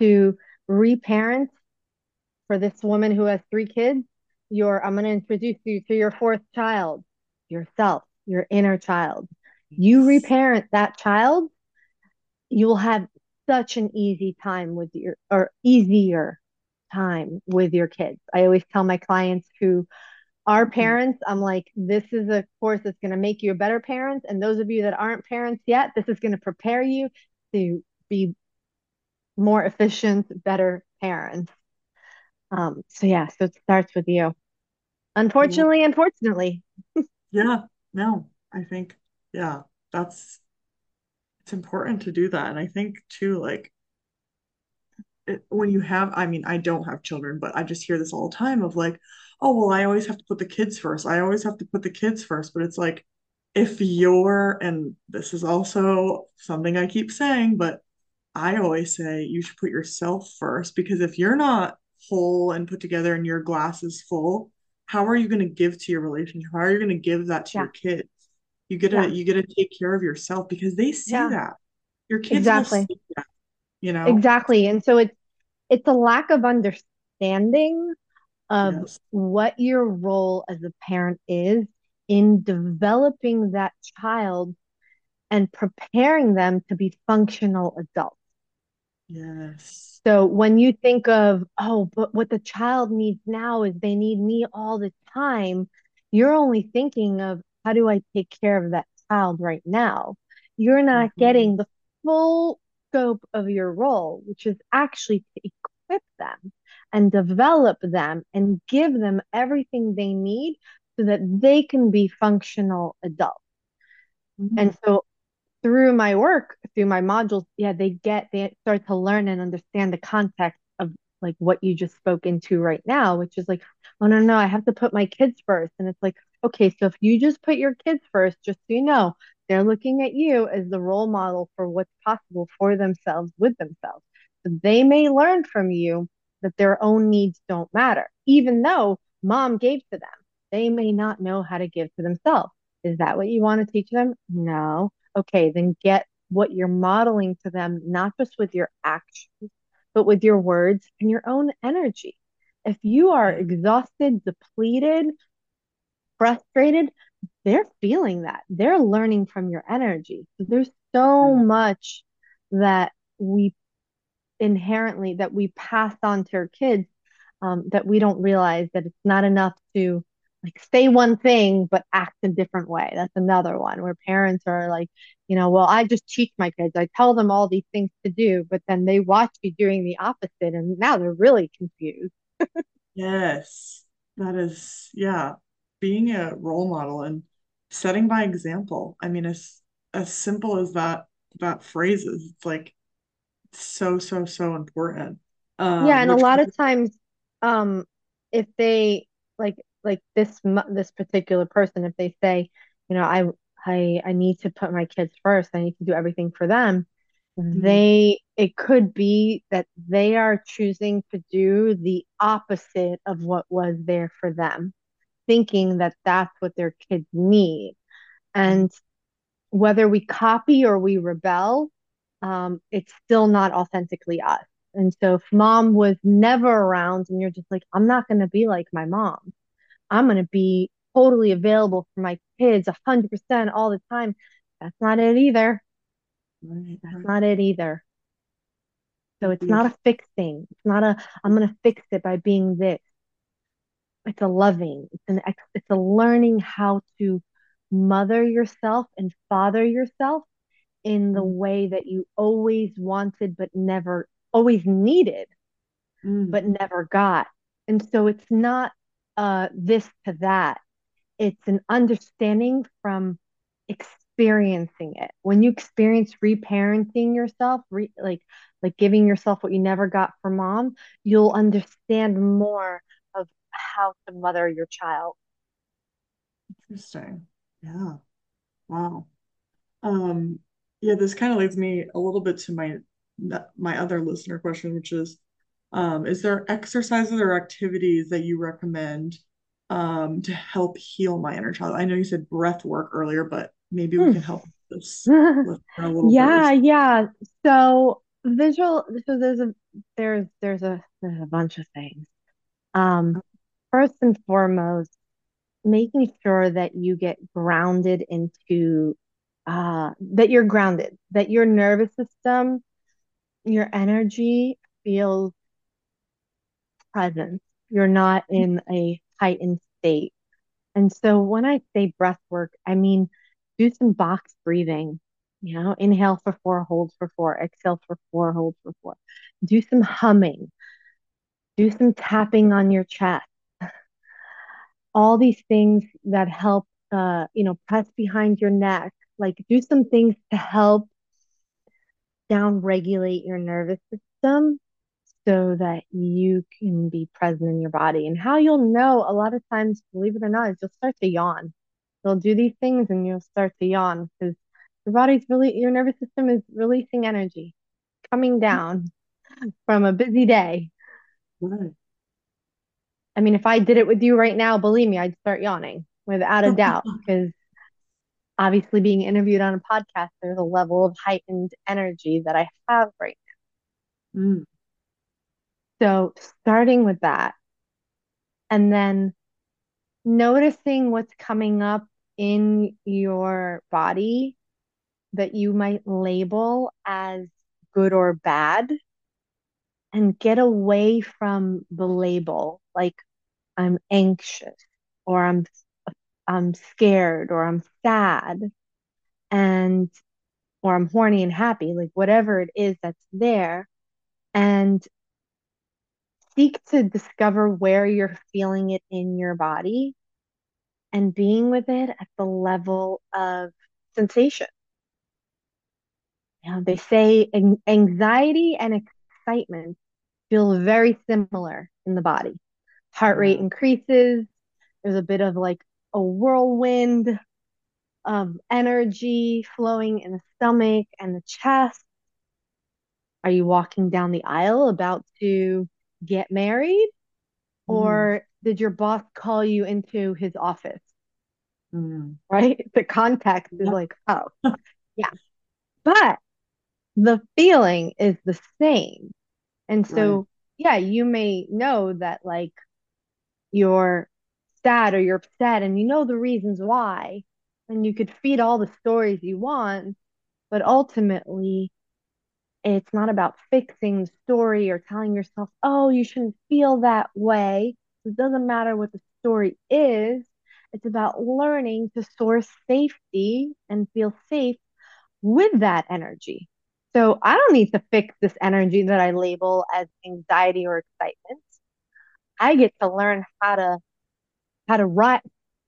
to reparent for this woman who has three kids. Your I'm going to introduce you to your fourth child, yourself, your inner child. You reparent that child, you will have such an easy time with your or easier time with your kids. I always tell my clients who are mm-hmm. parents, I'm like, this is a course that's going to make you a better parent. And those of you that aren't parents yet, this is going to prepare you to be more efficient, better parents. Um, so yeah, so it starts with you. Unfortunately, unfortunately. yeah, no, I think, yeah, that's it's important to do that. And I think too, like it, when you have, I mean, I don't have children, but I just hear this all the time of like, oh, well, I always have to put the kids first. I always have to put the kids first. But it's like, if you're, and this is also something I keep saying, but I always say you should put yourself first because if you're not whole and put together and your glass is full, how are you going to give to your relationship? How are you going to give that to yeah. your kids? You get to yeah. you get to take care of yourself because they see yeah. that. Your kids exactly. That, you know exactly, and so it's it's a lack of understanding of yes. what your role as a parent is in developing that child and preparing them to be functional adults. Yes. So when you think of, oh, but what the child needs now is they need me all the time, you're only thinking of how do I take care of that child right now? You're not mm-hmm. getting the full scope of your role, which is actually to equip them and develop them and give them everything they need so that they can be functional adults. Mhm. And so through my work, through my modules, yeah, they get, they start to learn and understand the context like what you just spoke into right now, which is like, oh, no, no, I have to put my kids first. And it's like, okay, so if you just put your kids first, just so you know, they're looking at you as the role model for what's possible for themselves with themselves. So they may learn from you that their own needs don't matter, even though mom gave to them. They may not know how to give to themselves. Is that what you want to teach them? No. Okay, then get what you're modeling to them, not just with your actions, but with your words and your own energy. If you are exhausted, depleted, frustrated, they're feeling that. They're learning from your energy. There's so much that we inherently that we pass on to our kids um, that we don't realize that it's not enough to like say one thing but act a different way. That's another one where parents are like, you know, well, I just teach my kids. I tell them all these things to do, but then they watch me doing the opposite and now they're really confused. Yes, that is, yeah, being a role model and setting by example. I mean, as as simple as that that phrase is, it's like so, so, so important. Yeah, Um, and a lot of times, um, if they like like this this particular person, if they say, you know, I I I need to put my kids first, I need to do everything for them, mm, they it could be that they are choosing to do the opposite of what was there for them, thinking that that's what their kids need. And whether we copy or we rebel, um, it's still not authentically us. And so if mom was never around and you're just like, I'm not going to be like my mom, I'm going to be totally available for my kids 100% all the time. That's not it either. right, That's not it either. So it's not Beautiful. a fixing. It's not a, I'm going to fix it by being this. It's a loving, it's an, it's a learning how to mother yourself and father yourself in the Mm, way that you always wanted but never always needed mm, but never got and so it's not uh this to that it's an understanding from experiencing it when you experience reparenting yourself re- like like giving yourself what you never got from mom you'll understand more of how to mother your child interesting. Yeah. Wow. Um, yeah, this kind of leads me a little bit to my my other listener question, which is, um, is there exercises or activities that you recommend um, to help heal my inner child? I know you said breath work earlier, but maybe we Hmm. can help this listener a little bit Yeah, yeah. So visual, so there's a there's there's a there's a bunch of things. Um, first and foremost, making sure that you get grounded into uh that you're grounded, that your nervous system, your energy feels present. You're not in a heightened state. And so when I say breath work, I mean do some box breathing. You know, inhale for four, hold for four, exhale for four, hold for four. Do some humming, do some tapping on your chest. All these things that help, uh, you know, press behind your neck. Like do some things to help down regulate your nervous system so that you can be present in your body. And how you'll know a lot of times, believe it or not, is you'll start to yawn. You'll do these things and you'll start to yawn because your body's really, your nervous system is releasing energy, coming down from a busy day. Right. I mean, if I did it with you right now, believe me, I'd start yawning without a doubt because obviously being interviewed on a podcast, there's a level of heightened energy that I have right Mm, now. So starting with that and then noticing what's coming up in your body that you might label as good or bad and get away from the label like I'm anxious or I'm I'm scared or I'm sad and or I'm horny and happy like whatever it is that's there and seek to discover where you're feeling it in your body and being with it at the level of sensation. You know, they say anxiety and excitement feel very similar in the body. Heart rate mm-hmm. increases. There's a bit of like a whirlwind of energy flowing in the stomach and the chest. Are you walking down the aisle about to get married? Mm. Or did your boss call you into his office? Mm. Right? The context is like, oh, yeah. But the feeling is the same. And so, right. yeah, you may know that like you're sad or you're upset and you know the reasons why. And you could feed all the stories you want, but ultimately, it's not about fixing the story or telling yourself, oh, you shouldn't feel that way. It doesn't matter what the story is. It's about learning to source safety and feel safe with that energy. So I don't need to fix this energy that I label as anxiety or excitement. I get to learn how to how to ride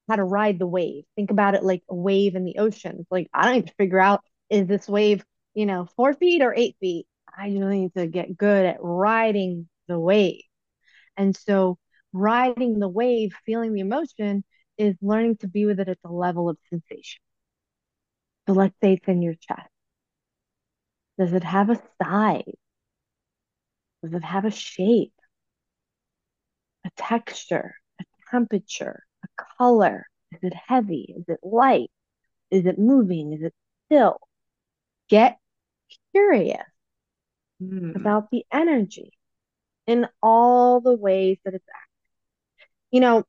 how to ride the wave. Think about it like a wave in the ocean. Like I don't need to figure out is this wave, you know, four feet or eight feet. I just need to get good at riding the wave. And so riding the wave, feeling the emotion is learning to be with it at the level of sensation. So let's say it's in your chest. Does it have a size? Does it have a shape? A texture? A temperature? A color? Is it heavy? Is it light? Is it moving? Is it still? Get curious mm. about the energy in all the ways that it's acting. You know,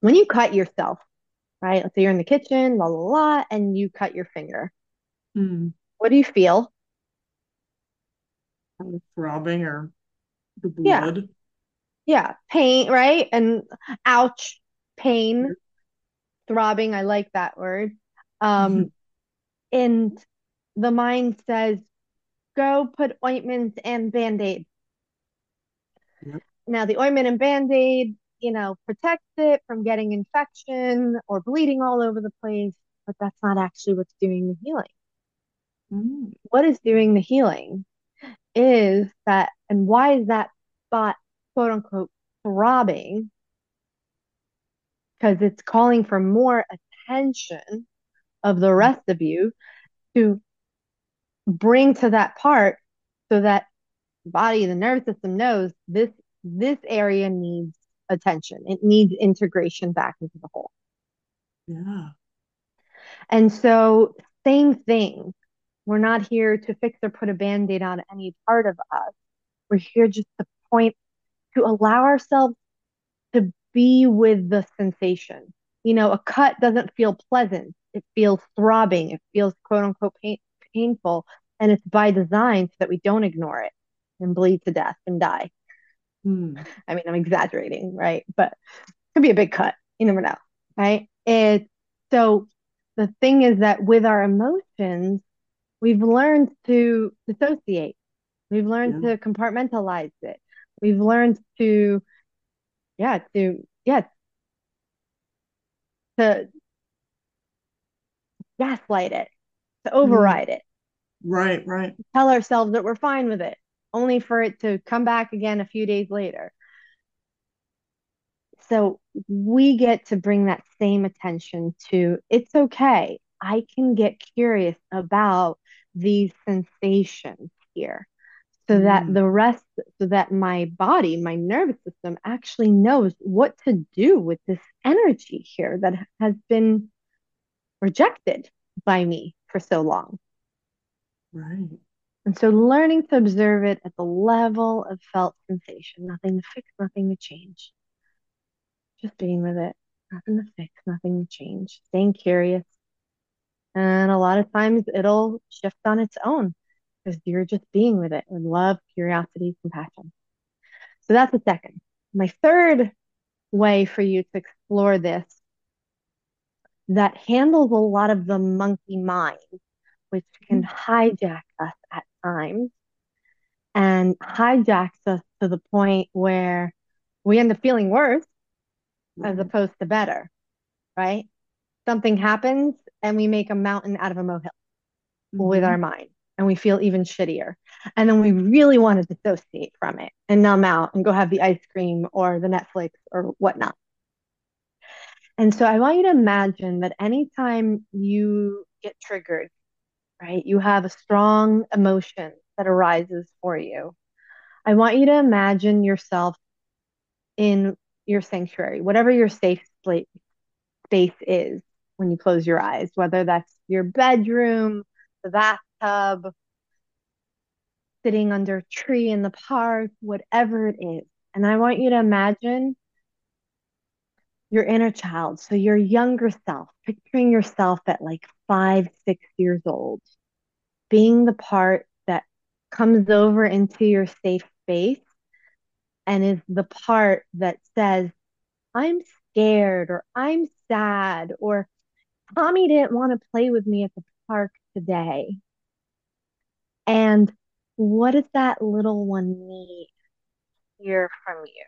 when you cut yourself, right? Let's say you're in the kitchen, la la la, and you cut your finger. Mm. What do you feel? throbbing or the blood. Yeah. yeah, pain, right? And ouch, pain, throbbing. I like that word. Um, mm-hmm. and the mind says, go put ointments and band aid. Yep. Now, the ointment and band aid, you know, protects it from getting infection or bleeding all over the place, but that's not actually what's doing the healing. Mm. What is doing the healing is that, and why is that spot, quote unquote, throbbing? Because it's calling for more attention of the rest of you to bring to that part so that body the nervous system knows this this area needs attention. It needs integration back into the whole. Yeah. And so same thing. We're not here to fix or put a band aid on any part of us. We're here just to point to allow ourselves to be with the sensation. You know, a cut doesn't feel pleasant, it feels throbbing, it feels quote unquote pain, painful. And it's by design so that we don't ignore it and bleed to death and die. Hmm. I mean, I'm exaggerating, right? But it could be a big cut. You never know, right? It's so the thing is that with our emotions, we've learned to dissociate we've learned yeah. to compartmentalize it we've learned to yeah to yeah to gaslight it to override mm. it right right tell ourselves that we're fine with it only for it to come back again a few days later so we get to bring that same attention to it's okay I can get curious about these sensations here so mm. that the rest, so that my body, my nervous system actually knows what to do with this energy here that has been rejected by me for so long. Right. And so learning to observe it at the level of felt sensation, nothing to fix, nothing to change. Just being with it, nothing to fix, nothing to change. Staying curious, and a lot of times it'll shift on its own because you're just being with it with love, curiosity, compassion. So that's the second. My third way for you to explore this that handles a lot of the monkey mind, which can mm-hmm. hijack us at times and hijacks us to the point where we end up feeling worse as opposed to better, right? Something happens and we make a mountain out of a molehill with Mhm. our mind and we feel even shittier. And then we really want to dissociate from it and numb out and go have the ice cream or the Netflix or whatnot. And so I want you to imagine that anytime you get triggered, right, you have a strong emotion that arises for you. I want you to imagine yourself in your sanctuary, whatever your safe space is when you close your eyes, whether that's your bedroom, the bathtub, sitting under a tree in the park, whatever it is. And I want you to imagine your inner child. So your younger self, picturing yourself at like five, six years old, being the part that comes over into your safe space and is the part that says, I'm scared or I'm sad or Tommy didn't want to play with me at the park today. And what does that little one need to hear from you?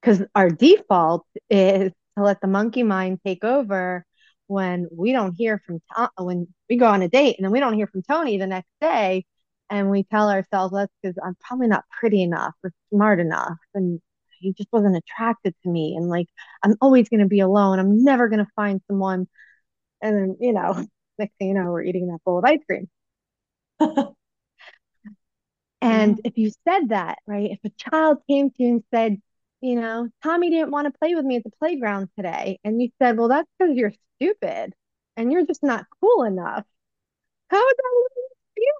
Because our default is to let the monkey mind take over when we don't hear from Tom, uh, when we go on a date and then we don't hear from Tony the next day, and we tell ourselves that's because I'm probably not pretty enough or smart enough, and he just wasn't attracted to me, and like I'm always going to be alone. I'm never going to find someone, and then you know, next thing you know, we're eating that bowl of ice cream. And if you said that, right, if a child came to you and said, you know, Tommy didn't want to play with me at the playground today, and you said, well, that's because you're stupid and you're just not cool enough, how would that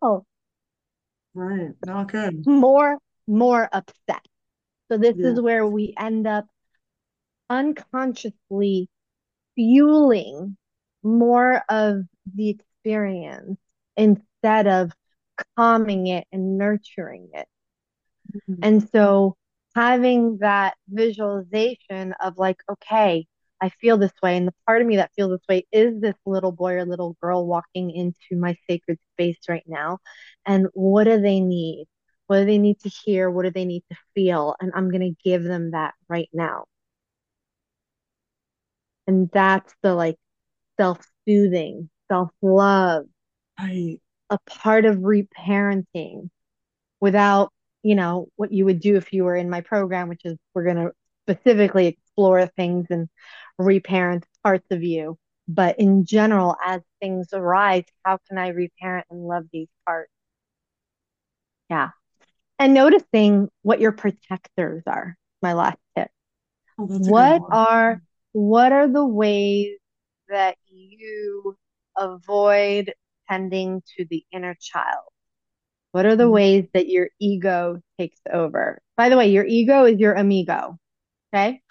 feel? Right, not good. More, more upset. So this Yeah. is where we end up unconsciously fueling more of the experience instead of calming it and nurturing it. Mhm. And so having that visualization of like, okay, I feel this way. And the part of me that feels this way is this little boy or little girl walking into my sacred space right now. And what do they need? What do they need to hear? What do they need to feel? And I'm going to give them that right now. And that's the like self soothing, self love, Right. a part of reparenting without, you know, what you would do if you were in my program, which is we're going to specifically explore things and reparent parts of you. But in general, as things arise, how can I reparent and love these parts? Yeah. And noticing what your protectors are, my last tip. Oh, that's a good What are what are the ways that you avoid tending to the inner child? What are the Mhm. ways that your ego takes over? By the way, your ego is your amigo. Okay.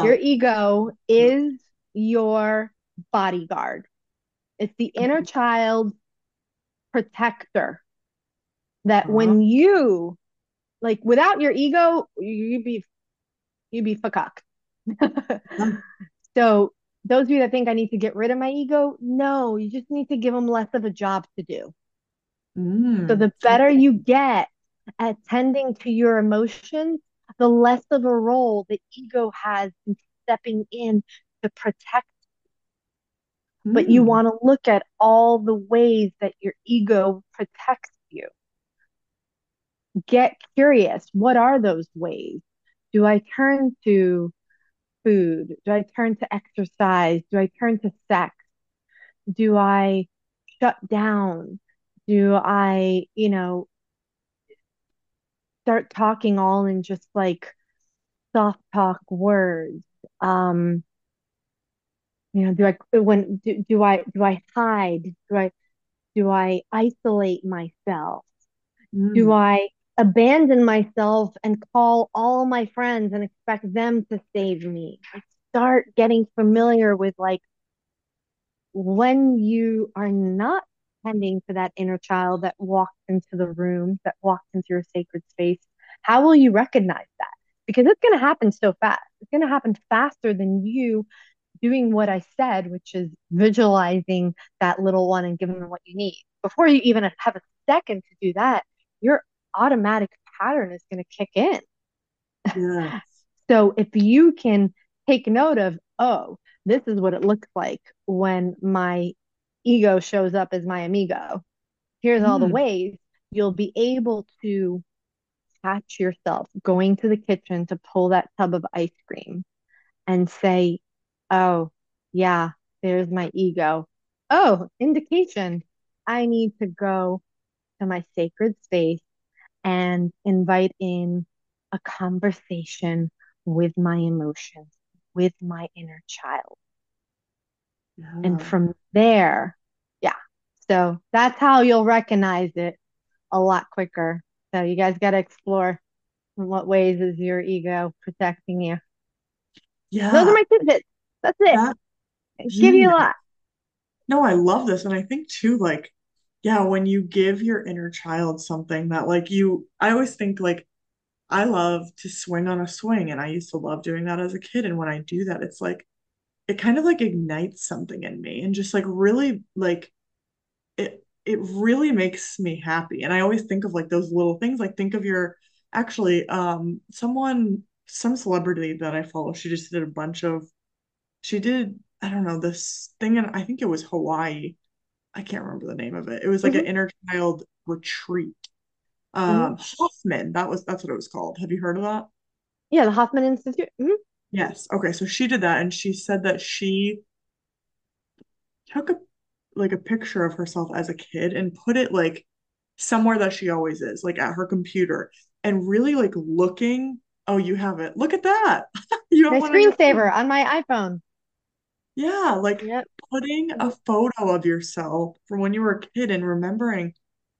Your ego is your bodyguard. It's the inner child protector that Uh-huh. when you like without your ego, you'd be you'd be fucked. so those of you that think I need to get rid of my ego, no, you just need to give them less of a job to do. So Mm. the better you get at tending to your emotions, the less of a role the ego has in stepping in to protect. You. But you Mm. want to look at all the ways that your ego protects you. Get curious. What are those ways? Do I turn to food? Do I turn to exercise? Do I turn to sex? Do I shut down? Do I, you know, start talking all in just like soft talk words? Um, you know, do I when do, do I do I hide? Do I do I isolate myself? Do Mm. I abandon myself and call all my friends and expect them to save me? I start getting familiar with like when you are not tending to that inner child that walked into the room, that walked into your sacred space, how will you recognize that? Because it's going to happen so fast. It's going to happen faster than you doing what I said, which is visualizing that little one and giving them what you need. Before you even have a second to do that, your automatic pattern is going to kick in. Yes. So if you can take note of, oh, this is what it looks like when my ego shows up as my amigo. Here's all the Mm, ways you'll be able to catch yourself going to the kitchen to pull that tub of ice cream and say, Oh, yeah, there's my ego. Oh, indication. I need to go to my sacred space and invite in a conversation with my emotions, with my inner child. And from there. So that's how you'll recognize it a lot quicker. So you guys got to explore in what ways is your ego protecting you. Yeah. Those are my tidbits. That's it. that Give you a lot. No, I love this. And I think too, like, yeah, when you give your inner child something that like you, I always think like I love to swing on a swing and I used to love doing that as a kid. And when I do that, it's like it kind of like ignites something in me and just like really like it it really makes me happy. And I always think of like those little things, like think of your actually um someone some celebrity that I follow, she just did a bunch of she did I don't know this thing and I think it was Hawaii. I can't remember the name of it. It was like an hmm inner child retreat. hmm Um Hoffman, that was that's what it was called. Have you heard of that? Yeah, the Hoffman Institute. hmm Yes. Okay, so she did that and she said that she took a like a picture of herself as a kid and put it like somewhere that she always is, like at her computer, and really like looking. Oh, you have it. Look at that. You have My one on your screensaver on my iPhone. Yeah, like Yep. putting a photo of yourself from when you were a kid and remembering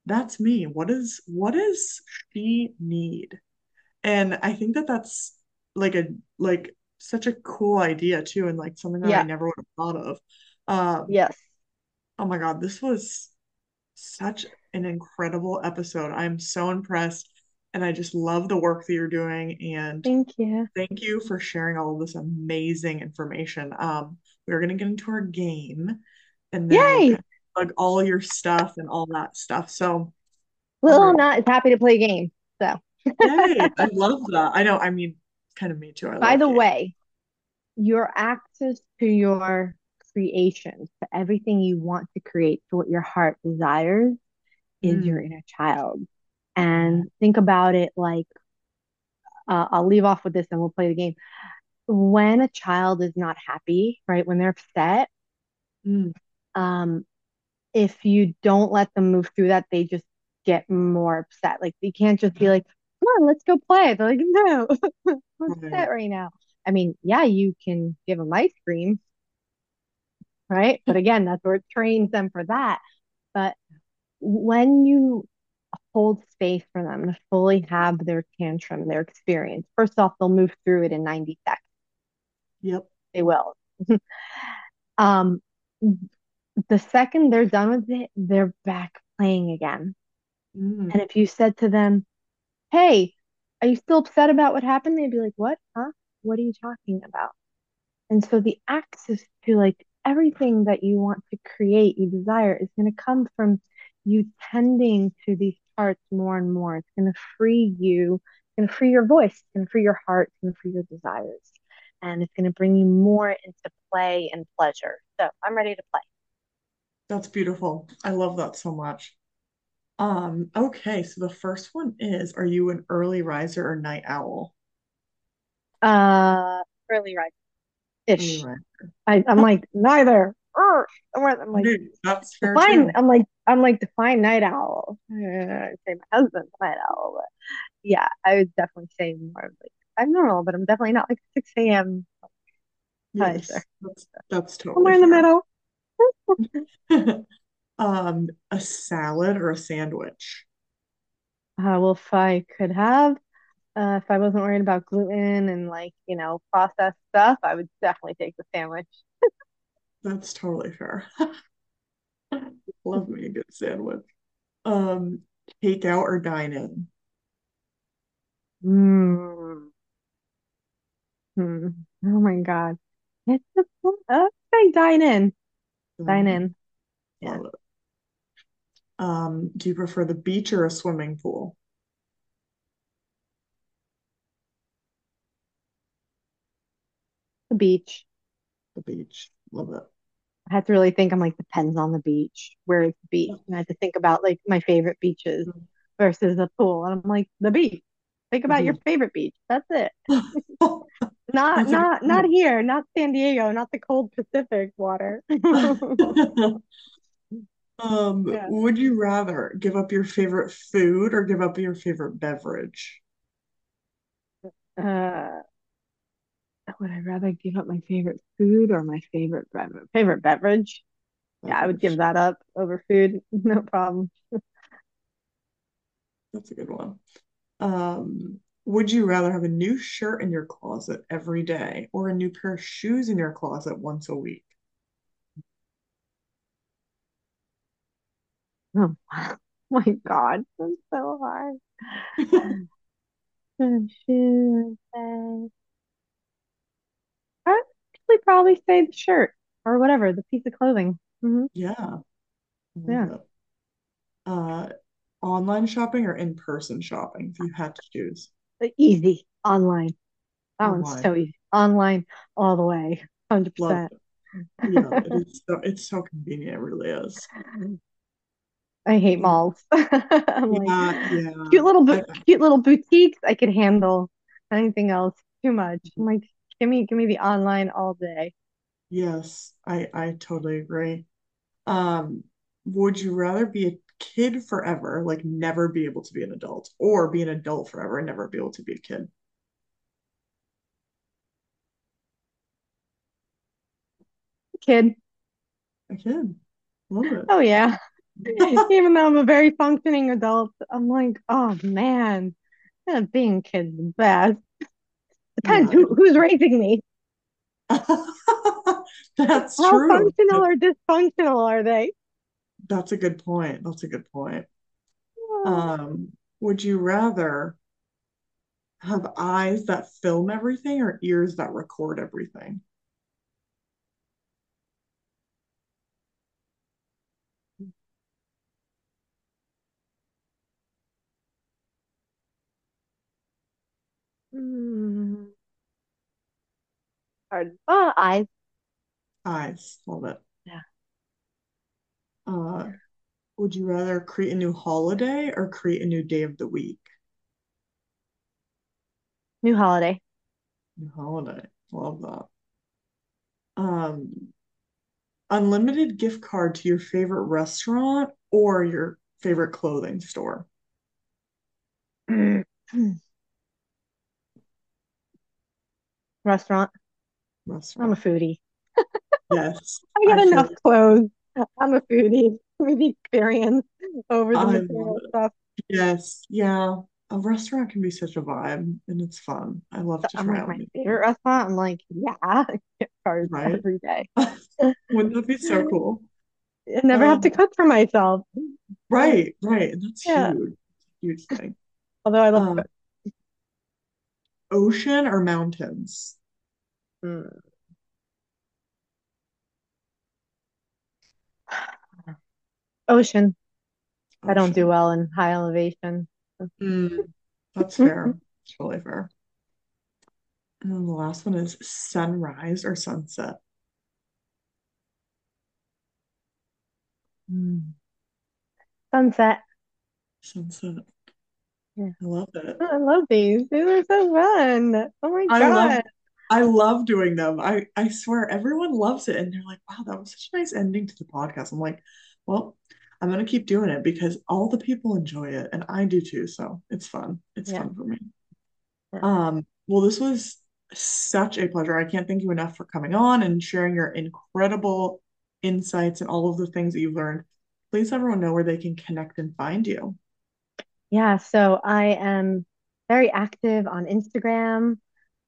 that's me. What is what does she need? And I think that that's like a like such a cool idea too, and like something that I never would have thought of. Um, Yes. Oh my God, this was such an incredible episode. I'm so impressed, and I just love the work that you're doing. And Thank you. thank you for sharing all of this amazing information. Um, we're gonna get into our game, and then Yay! plug all your stuff and all that stuff. So, Little right, Nut is happy to play a game. So, yay! I love that. I know. I mean, kind of me too. I by the games. way, your access to your creations, to everything you want to create, to what your heart desires, is your Mm, inner child. And think about it like uh, I'll leave off with this and we'll play the game. When a child is not happy, right, when they're upset, Mm, um, if you don't let them move through that, they just get more upset. Like you can't just be like, come on, let's go play. They're like, no, I'm upset right now. I mean, yeah, you can give them ice cream, right? But again, that's where it trains them for that. But when you hold space for them to fully have their tantrum, their experience, first off, they'll move through it in 90 seconds. Yep. They will. Um, the second they're done with it, they're back playing again. Mm, And if you said to them, Hey, are you still upset about what happened? They'd be like, What? Huh? What are you talking about? And so the access to like everything that you want to create, you desire, is going to come from you tending to these parts more and more. It's going to free you, it's going to free your voice, it's going to free your heart, it's going to free your desires. And it's going to bring you more into play and pleasure. So I'm ready to play. that's beautiful. I love that so much. Um, okay, so the first one is, are you an early riser or night owl? Uh, early rise Early ish. I, I'm like neither. I'm like I'm like, that's define. too. I'm like I'm like define night owl. Uh, say my husband's night owl, but yeah, I would definitely say more of like I'm normal, but I'm definitely not like 6 a.m. Yes, that's that's totally Somewhere in the middle. Um, a salad or a sandwich? Uh, well, if I could have, uh, if I wasn't worried about gluten and like you know processed stuff, I would definitely take the sandwich. That's totally fair. Love me a good sandwich. Um, takeout or dine in? Mm. Hmm. Oh my God. It's a, uh, say dine in. Dine in. in. Yeah. Um, do you prefer the beach or a swimming pool? The beach. The beach. Love it. I had to really think. I'm like, depends on the beach. Where is the beach? And I had to think about like my favorite beaches versus the pool. And I'm like, the beach. Think about your Mhm. favorite beach. That's it. Not a not not here, not San Diego, not the cold Pacific water. Um, Yeah. would you rather give up your favorite food or give up your favorite beverage? Uh, would I rather give up my favorite food or my favorite beverage? Favorite beverage? Yeah, I would give that up over food. No problem. That's a good one. Um, would you rather have a new shirt in your closet every day or a new pair of shoes in your closet once a week? Oh my God, that's so hard. I'd actually probably say the shirt or whatever, the piece of clothing. hmm Yeah, Yeah. Uh, online shopping or in-person shopping if you had to choose? Easy. Online. That one's Online. so easy. Online all the way. 100%. it. Yeah, it is so it's so convenient, it really is. I hate malls. I'm like, yeah, yeah. cute little bo cute little boutiques I could handle. Anything else, too much. I'm like, give me give me the online all day. yes, I I totally agree. Um, would you rather be a kid forever, like never be able to be an adult, or be an adult forever and never be able to be a kid? Kid. A kid. Love it. Oh yeah. Even though I'm a very functioning adult, I'm like, oh man, being a kid's the best. Depends Yeah, who who's raising me. that's How true. functional or dysfunctional are they? That's a good point. That's a good point. Um, would you rather have eyes that film everything or ears that record everything? Mm, hard. Oh, eyes. Eyes. Love it. Yeah. Uh, would you rather create a new holiday or create a new day of the week? New holiday. New holiday. Love that. Um, unlimited gift card to your favorite restaurant or your favorite clothing store? Restaurant. restaurant. I'm a foodie. Yes, I got I enough clothes. I'm a foodie. With experience over the I love material it. stuff. Yes, yeah. A restaurant can be such a vibe and it's fun. I love So to I'm try like out my favorite restaurant. I'm like, yeah, gift cards right? every day. Wouldn't that be so cool? I never have to Um, cook for myself. right, right. And that's Yeah. huge. Huge thing. Although I love Um, ocean or mountains? Mm. Ocean. I don't do Ocean. well in high elevation. Mm, that's fair. It's really fair. And then the last one is sunrise or sunset? Mm. Sunset. Sunset. Yeah. I love it. I love these. These are so fun. Oh my I love God. I love doing them. I I swear everyone loves it and they're like, "Wow, that was such a nice ending to the podcast." I'm like, "Well, I'm gonna keep doing it because all the people enjoy it and I do too, so it's fun. It's Yeah. fun for me." Yeah. Um, well, this was such a pleasure. I can't thank you enough for coming on and sharing your incredible insights and all of the things that you've learned. Please everyone know where they can connect and find you. Yeah, so I am very active on Instagram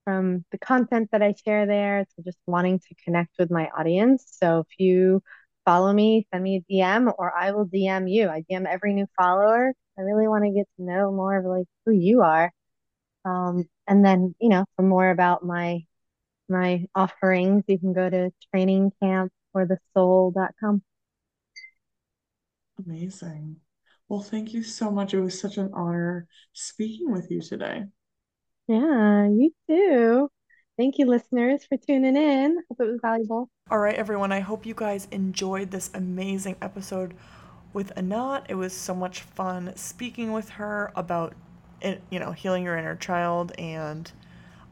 from the content that I share there to just wanting to connect with my audience. So if you follow me, send me a DM or I will DM you. I DM every new follower. I really want to get to know more of like who you are. Um, and then, you know, for more about my my offerings, you can go to trainingcampforthesoul.com. Amazing. Well, thank you so much. It was such an honor speaking with you today. Yeah, you too. Thank you, listeners, for tuning in. Hope it was valuable. All right, everyone. I hope you guys enjoyed this amazing episode with Anat. It was so much fun speaking with her about, it, you know, healing your inner child and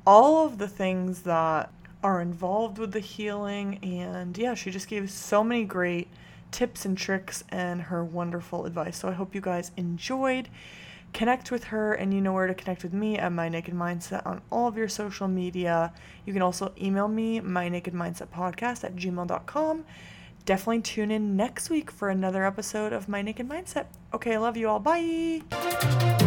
all of the things that are involved with the healing. And yeah, she just gave so many great tips and tricks and her wonderful advice. So I hope you guys enjoyed. Connect with her, and you know where to connect with me at My Naked Mindset on all of your social media. You can also email me, My Naked Mindset Podcast at gmail.com. Definitely tune in next week for another episode of My Naked Mindset. Okay, I love you all. Bye.